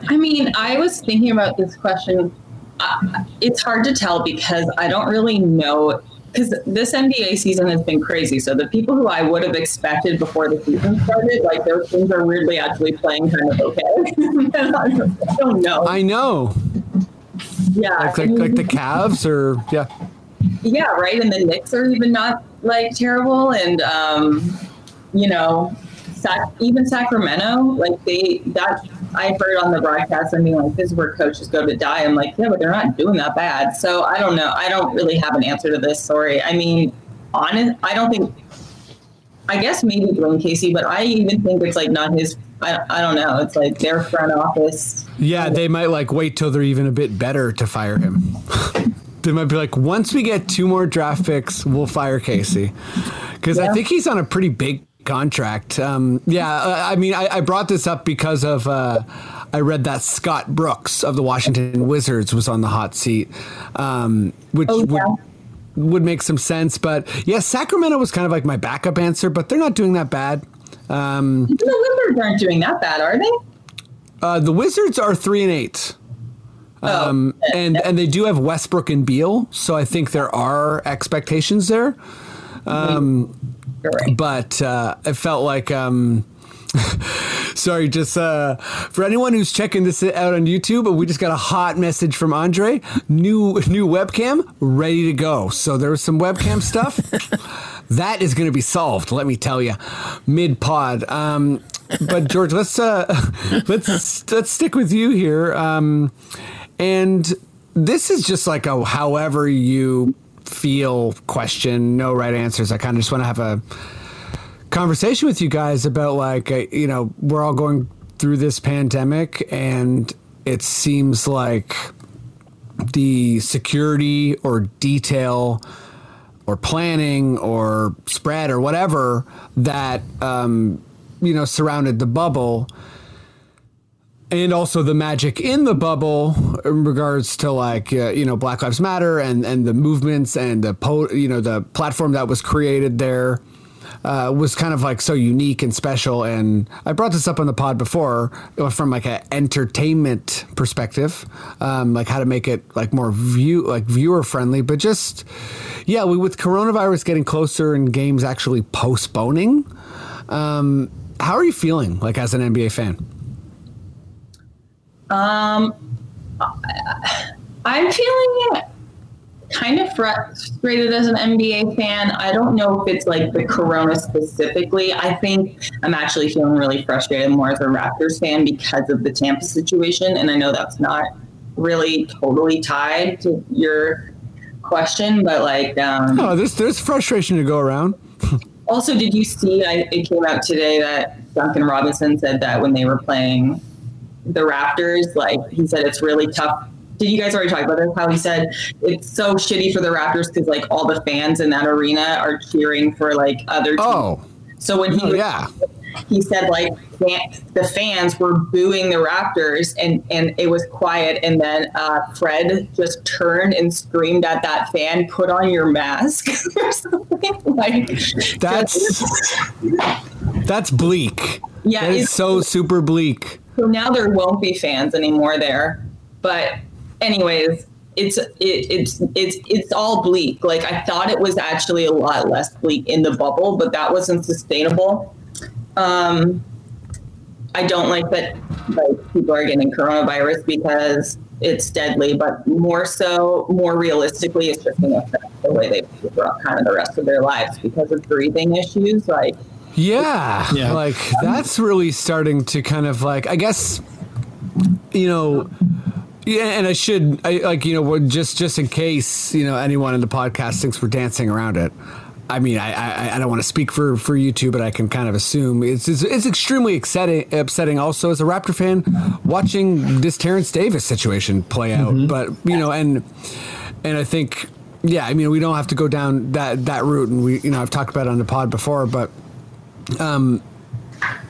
I mean, I was thinking about this question. Uh, it's hard to tell because I don't really know. Because this NBA season has been crazy. So the people who I would have expected before the season started, like those teams are weirdly actually playing kind of okay. I don't know. I know, yeah, like like, like the Cavs or yeah. yeah, right. And the Knicks are even not like terrible, and um, you know, Sac- even Sacramento, like they that I heard on the broadcast. I mean, like this is where coaches go to die. I'm like, yeah, but they're not doing that bad. So I don't know. I don't really have an answer to this Sorry. I mean, honest, I don't think. I guess maybe Dwane Casey, but I even think it's like not his. I, I don't know. It's like their front office. Yeah, they might like wait till they're even a bit better to fire him. they might be like, once we get two more draft picks, we'll fire Casey, because I think he's on a pretty big contract. Um, yeah, uh, I mean, I, I brought this up because of uh, I read that Scott Brooks of the Washington Wizards was on the hot seat, um, which Oh, would yeah. would make some sense. But yeah, Sacramento was kind of like my backup answer, but they're not doing that bad. Um, the Wizards aren't doing that bad, are they? uh, the Wizards are three and eight. Um, and and they do have Westbrook and Beal, so I think there are expectations there. You're But uh, it felt like, um, sorry, just uh, for anyone who's checking this out on YouTube, we just got a hot message from Andre. New new webcam ready to go. So there was some webcam stuff that is going to be solved. Let me tell you, mid pod. Um, but George, let's uh, let's let's stick with you here. Um, and this is just like a however you feel question, no right answers. I kind of just want to have a conversation with you guys about like uh, you know we're all going through this pandemic and it seems like the security or detail or planning or spread or whatever that um, you know surrounded the bubble and also the magic in the bubble in regards to like uh, you know Black Lives Matter and and the movements and the po- you know the platform that was created there uh, was kind of like so unique and special. And I brought this up on the pod before uh, from like an entertainment perspective, um, like how to make it like more view like viewer friendly. But just yeah, we, with coronavirus getting closer and games actually postponing. Um, how are you feeling like as an NBA fan? Um, I'm feeling kind of frustrated as an NBA fan. I don't know if it's like the Corona specifically. I think I'm actually feeling really frustrated more as a Raptors fan because of the Tampa situation. And I know that's not really totally tied to your question, but like, um, oh, there's there's frustration to go around. also, did you see? I, it came out today that Duncan Robinson said that when they were playing the Raptors, like he said, it's really tough did you guys already talk about this? How he said it's so shitty for the Raptors because like all the fans in that arena are cheering for like other teams. Oh, so when he oh, yeah. he said like the fans were booing the Raptors and and it was quiet and then uh, Fred just turned and screamed at that fan, "Put on your mask" or something like. That's that's bleak. Yeah, it's so super bleak. So now there won't be fans anymore there, but anyways, it's it, it's it's it's all bleak. Like I thought it was actually a lot less bleak in the bubble, but that wasn't sustainable. Um, I don't like that like people are getting coronavirus because it's deadly, but more so, more realistically, it's just going to affect the way they kind of the rest of their lives because of breathing issues. Like, yeah, yeah, like that's really starting to kind of like I guess you know yeah, and I should, I, like you know, just just in case you know anyone in the podcast thinks we're dancing around it. I mean, I, I, I don't want to speak for, for you two, but I can kind of assume it's, it's, it's extremely upsetting, upsetting also as a Raptor fan watching this Terrence Davis situation play out. Mm-hmm. But, you know, and, and I think, yeah, I mean, we don't have to go down that, that route. And we, you know, I've talked about it on the pod before, but, um,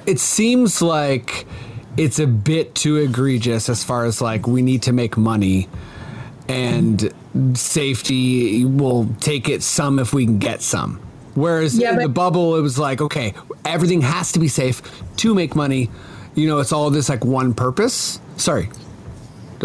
it seems like, it's a bit too egregious as far as like we need to make money and safety will take it some if we can get some. Whereas yeah, in the bubble, it was like, okay, everything has to be safe to make money. You know, it's all this like one purpose. Sorry.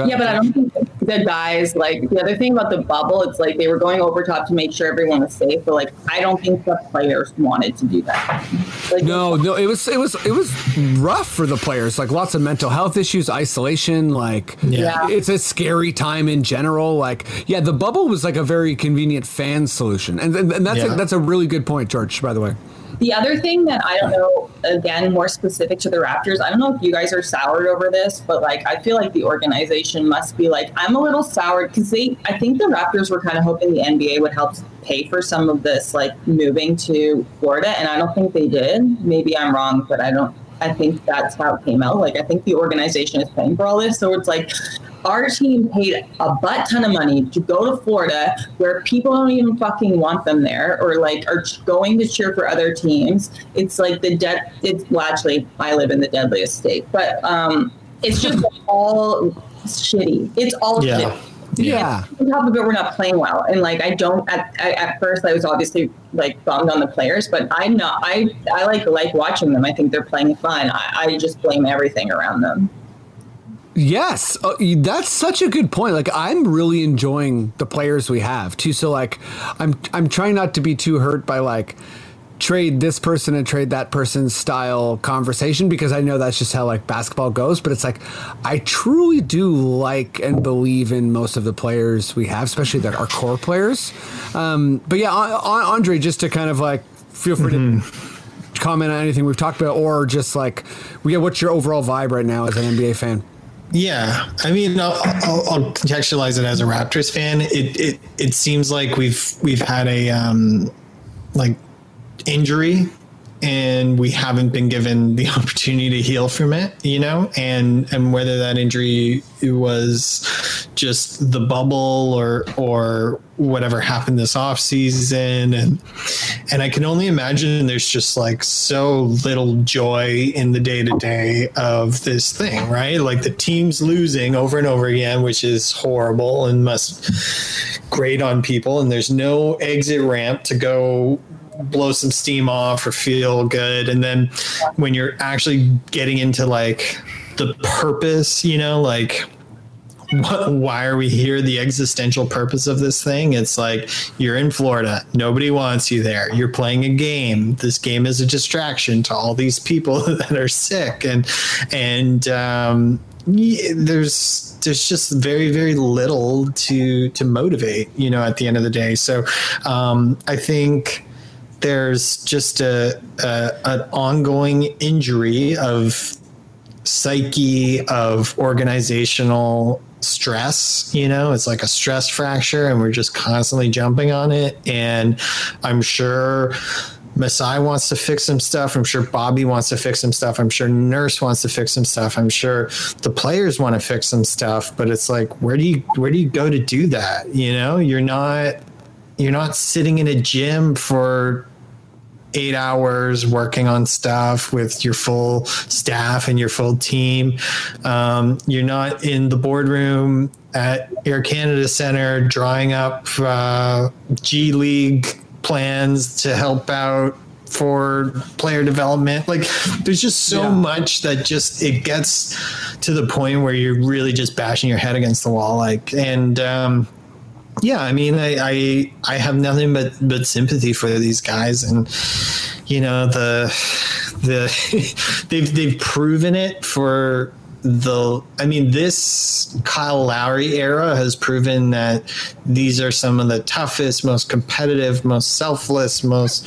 Yeah, but I don't think the guys like the other thing about the bubble. It's like they were going over top to make sure everyone was safe, but like I don't think the players wanted to do that. Like, no, no, it was it was it was rough for the players. Like lots of mental health issues, isolation. Like yeah. it's a scary time in general. Like yeah, the bubble was like a very convenient fan solution, and and, and that's yeah. a, that's a really good point, George. By the way. The other thing that I don't know, again, more specific to the Raptors, I don't know if you guys are soured over this, but like I feel like the organization must be like, I'm a little soured because they, I think the Raptors were kind of hoping the NBA would help pay for some of this, like moving to Florida, and I don't think they did. Maybe I'm wrong, but I don't I think that's how it came out. Like, I think the organization is paying for all this. So it's like our team paid a butt ton of money to go to Florida where people don't even fucking want them there or like are going to cheer for other teams. It's like the dead, it's well, actually, I live in the deadliest state, but um, it's just all shitty. It's all yeah. shitty. Yeah. On top of it, we're not playing well, and like I don't. At, at first, I was obviously like bummed on the players, but I'm not. I I like like watching them. I think they're playing fun. I, I just blame everything around them. Yes, uh, that's such a good point. Like I'm really enjoying the players we have too. So like, I'm I'm trying not to be too hurt by like trade this person and trade that person style conversation because I know that's just how like basketball goes. But it's like I truly do like and believe in most of the players we have, especially that our core players. Um, but yeah, Andre, just to kind of like feel free mm-hmm. to comment on anything we've talked about, or just like, yeah, what's your overall vibe right now as an NBA fan? Yeah, I mean, I'll, I'll, I'll contextualize it as a Raptors fan. It it it seems like we've we've had a um, like injury and we haven't been given the opportunity to heal from it, you know, and and whether that injury was just the bubble or or whatever happened this off season and and I can only imagine there's just like so little joy in the day to day of this thing, right? Like the team's losing over and over again, which is horrible and must grate on people. And there's no exit ramp to go blow some steam off or feel good. And then when you're actually getting into like the purpose you know like what, why are we here? The existential purpose of this thing? It's like you're in florida. Nobody wants you there. You're playing a game. This game is a distraction to all these people that are sick. And and um, there's there's just very very little to to motivate you know at the end of the day. So um, i think there's just a, a an ongoing injury of psyche of organizational stress you know it's like a stress fracture and we're just constantly jumping on it and i'm sure Masai wants to fix some stuff. I'm sure Bobby wants to fix some stuff. I'm sure Nurse wants to fix some stuff. I'm sure the players want to fix some stuff. But it's like, where do you where do you go to do that? You know, you're not you're not sitting in a gym for eight hours working on stuff with your full staff and your full team. Um, you're not in the boardroom at Air Canada Center drawing up uh, G League plans to help out for player development like there's just so Yeah. much that just it gets to the point where you're really just bashing your head against the wall like and um yeah, I mean, I, I I have nothing but but sympathy for these guys, and you know the the they've they've proven it for the. I mean, this Kyle Lowry era has proven that these are some of the toughest, most competitive, most selfless, most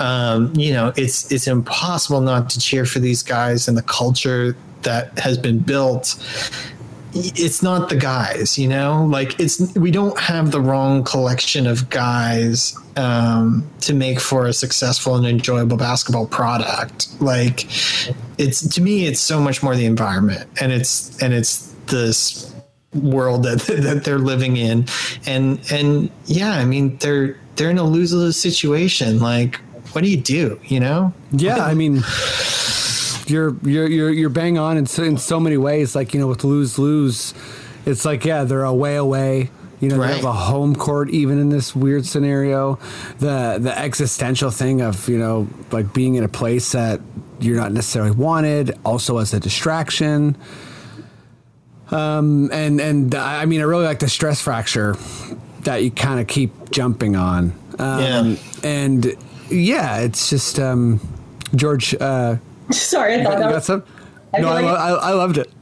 um, you know. It's it's impossible not to cheer for these guys and the culture that has been built it's not the guys, you know, like it's we don't have the wrong collection of guys um, to make for a successful and enjoyable basketball product. Like it's to me, it's so much more the environment, and it's and it's this world that that they're living in, and and yeah, I mean they're they're in a lose lose situation. Like, what do you do? You know? Yeah, I mean, you're you're you're you're bang on in so, in so many ways. Like you know, with lose lose, it's like yeah, they're away away. You know, they have a home court even in this weird scenario. The the existential thing of you know like being in a place that you're not necessarily wanted, also as a distraction. Um, and and I mean, I really like the stress fracture that you kind of keep jumping on. Um, Yeah. And yeah, it's just um, George. Uh, Sorry, I thought got, that was, some? I No, I, lo- I, I loved it.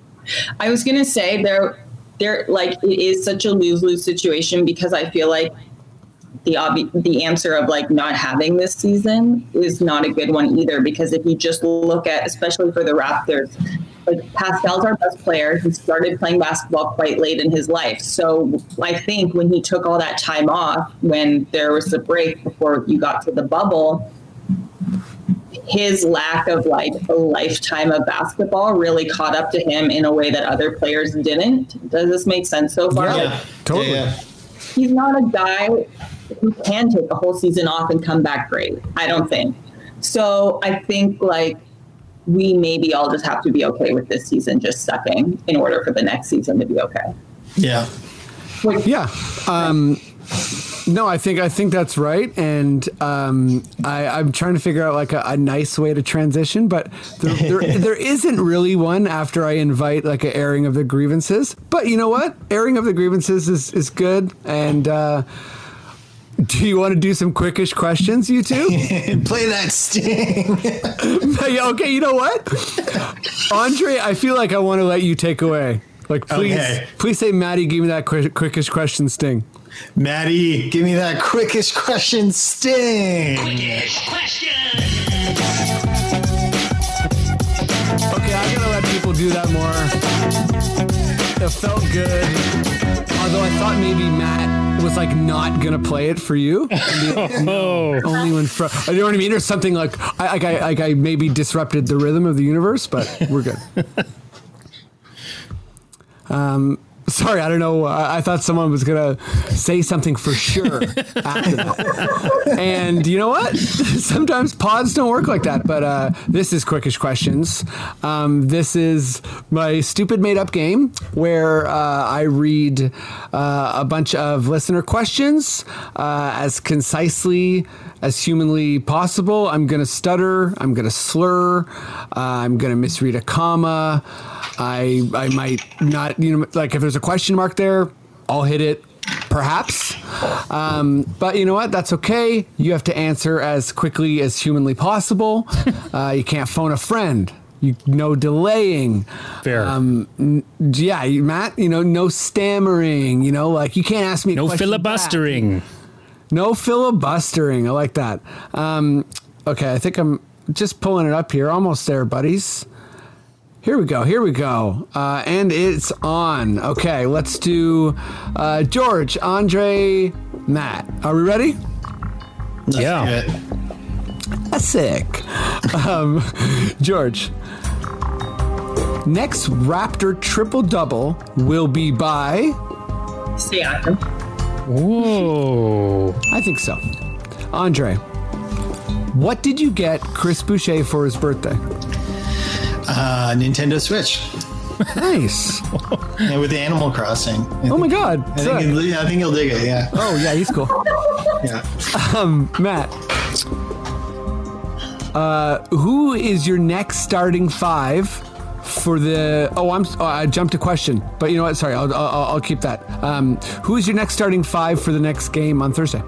I was gonna say there, there like it is such a lose lose situation because I feel like the obvi- the answer of like not having this season is not a good one either because if you just look at especially for the Raptors, like Pascal's our best player. He started playing basketball quite late in his life, so I think when he took all that time off, when there was a break before you got to the bubble his lack of like a lifetime of basketball really caught up to him in a way that other players didn't. Does this make sense so far? Yeah. Totally. Yeah. He's not a guy who can take a whole season off and come back great. I don't think. So I think like we maybe all just have to be okay with this season just sucking in order for the next season to be okay. Yeah. Which, Yeah. Um, no, I think I think that's right, and um, I, I'm trying to figure out like a, a nice way to transition, but there, there, there isn't really one after I invite like an airing of the grievances. But you know what? Airing of the grievances is is good, and. Uh, do you want to do some quickish questions, you two? Play that sting. Okay, you know what? Andre, I feel like I want to let you take away. Like, please, Okay. please say, Maddie, give me that quick, quickish question sting. Maddie, give me that quickest question sting. Quickest question. Okay, I gotta let people do that more. It felt good. Although I thought maybe Matt was like not gonna play it for you. Oh, Only when fr- you know what I mean, or something like I, like I like I maybe disrupted the rhythm of the universe, but we're good. um, sorry, I don't know. I, I thought someone was gonna say something for sure after that. And you know what? Sometimes pods don't work like that. But uh, this is quickish questions. Um, this is my stupid made up game where uh, I read uh, a bunch of listener questions uh, as concisely as humanly possible. I'm going to stutter. I'm going to slur. Uh, I'm going to misread a comma. I I might not you know like if there's a question mark there, I'll hit it. Perhaps, um, but you know what? That's okay. You have to answer as quickly as humanly possible. uh, you can't phone a friend. You no delaying. fair. Um, n- yeah, you- Matt. You know, no stammering. You know, like you can't ask me. a no question back. filibustering. No filibustering. I like that. Um, okay, I think I'm just pulling it up here. Almost there, buddies. Here we go. Here we go. Uh, and it's on. Okay, let's do uh, George, Andre, Matt. Are we ready? Yeah. That's sick. Um, George. Next Raptor triple double will be by. Siakam. Whoa. I think so. Andre. What did you get Chris Boucher for his birthday? Uh, Nintendo Switch. Nice. Yeah, with the Animal Crossing. I Oh my god. I think, he'll, I think he'll dig it. Yeah. Oh yeah, he's cool. Yeah. Um, Matt. Uh, who is your next starting five for the? Oh, I'm. Oh, I jumped a question, but you know what? Sorry, I'll I'll, I'll keep that. Um, who is your next starting five for the next game on Thursday?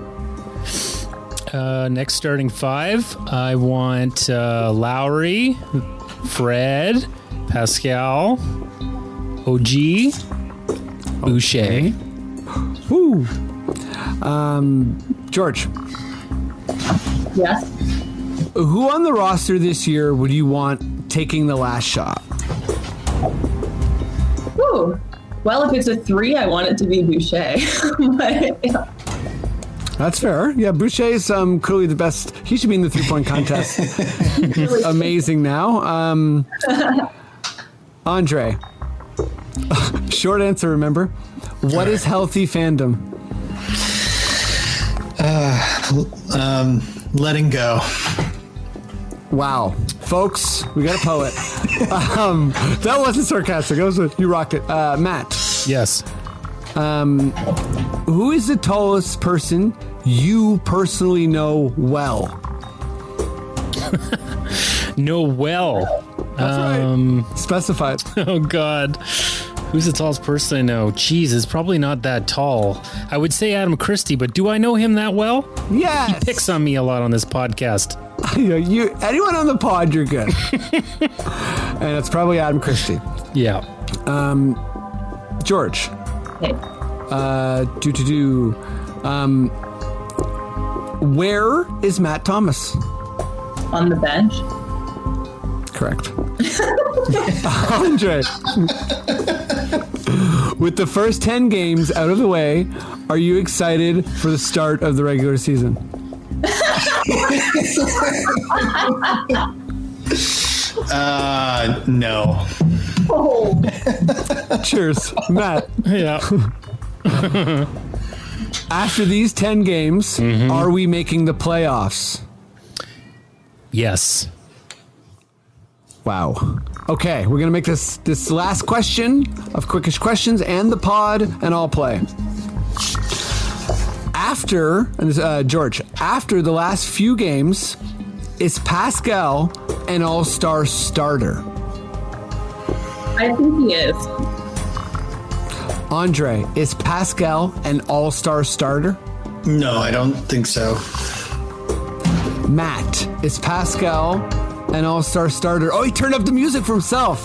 Uh, next starting five, I want uh, Lowry, Fred, Pascal, OG, Boucher. Woo. Um, George, Yes. who on the roster this year would you want taking the last shot? Ooh. Well, if it's a three, I want it to be Boucher. but, yeah. That's fair. Yeah, Boucher is um, clearly the best. He should be in the three point contest. Amazing now. Um, Andre. Short answer, remember. What is healthy fandom? Um, letting go. Wow. Folks, we got a poet. um, that wasn't sarcastic. That was a, you rocked it. Uh, Matt, Yes. Who is the tallest person you personally know well? Noel. That's Um, right. Specified. Oh God. Who's the tallest person I know? Jeez, it's probably not that tall. I would say Adam Christie, but do I know him that well? Yes. He picks on me a lot on this podcast. you, you anyone on the pod, you're good. and it's probably Adam Christie. Yeah. George. Okay. Uh, do to do. Um, where is Matt Thomas? On the bench. Correct. Andre. With the first 10 games out of the way, are you excited for the start of the regular season? Uh, no. Oh. Cheers, Matt. Yeah. After these 10 games, are we making the playoffs? yes. Wow. Okay, we're gonna make this this last question of quickish questions and the pod and all play. After and, uh, George, after the last few games, is Pascal an All Star starter? I think he is. Andre, is Pascal an All Star starter? No, I don't think so. Matt, is Pascal an All Star starter? Oh, he turned up the music for himself.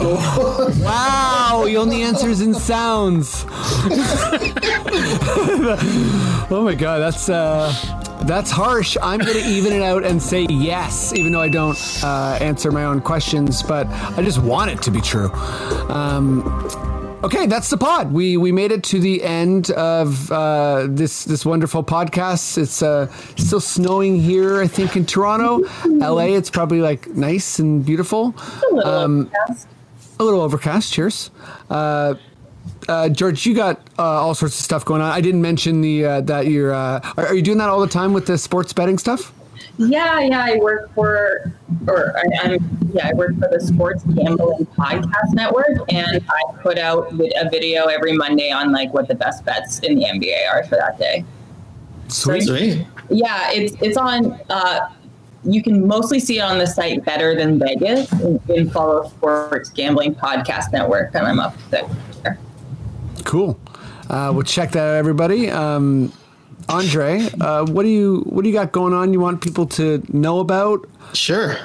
oh. wow, he only answers in sounds. oh my god, that's uh That's harsh. I'm going to even it out and say yes, even though I don't uh, answer my own questions, but I just want it to be true. Um, okay, that's the pod. We we made it to the end of uh, this this wonderful podcast. It's uh, still snowing here, I think, in Toronto. LA, it's probably like nice and beautiful. A little overcast. A little overcast. Cheers. Uh, uh, George, you got uh, all sorts of stuff going on. I didn't mention the uh, that you're. Uh, are, are you doing that all the time with the sports betting stuff? Yeah, yeah. I work for, or I, I'm, yeah, I work for the Sports Gambling Podcast Network, and I put out a video every Monday on like what the best bets in the NBA are for that day. Sweet. Sweet. Yeah, it's it's on. Uh, you can mostly see it on the site Better Than Vegas and, and follow Sports Gambling Podcast Network, and I'm up there. Cool. Uh, well, check that out, everybody. Um, Andre, uh, what do you what do you got going on? You want people to know about? Sure.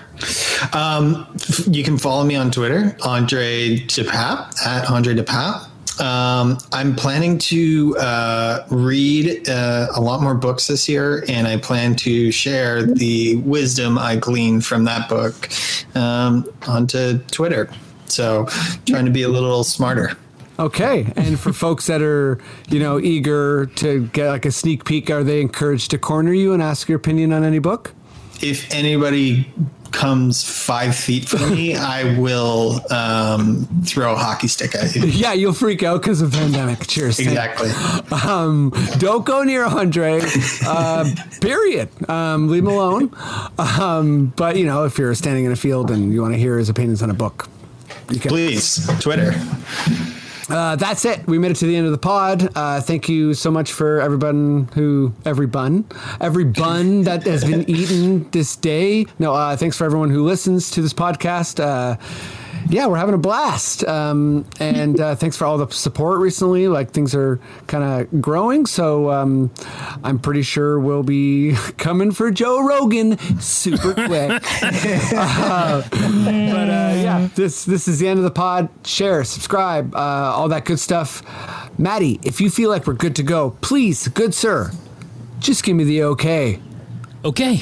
Um, you can follow me on Twitter, Andre De Pape, at Andre De Pape. Um, I'm planning to uh, read uh, a lot more books this year, and I plan to share the wisdom I gleaned from that book um, onto Twitter. So, trying to be a little smarter. Okay, and for folks that are you know eager to get like a sneak peek, are they encouraged to corner you and ask your opinion on any book? If anybody comes five feet from me, I will um, throw a hockey stick at you. Yeah, you'll freak out because of pandemic. Cheers. Exactly. Um, don't go near Andre. Uh, period. Um, leave him alone. Um, but you know, if you're standing in a field and you want to hear his opinions on a book, you can. Please, Twitter. Uh, that's it. We made it to the end of the pod. Uh, thank you so much for everyone who, every bun, every bun that has been eaten this day. No, uh, thanks for everyone who listens to this podcast. Yeah, we're having a blast. Um, and uh, thanks for all the support recently. Like things are kind of growing. So um, I'm pretty sure we'll be coming for Joe Rogan super quick. Uh, but uh, yeah, this this is the end of the pod. Share, subscribe, uh, all that good stuff. Maddie, if you feel like we're good to go, please, good sir, just give me the okay. Okay.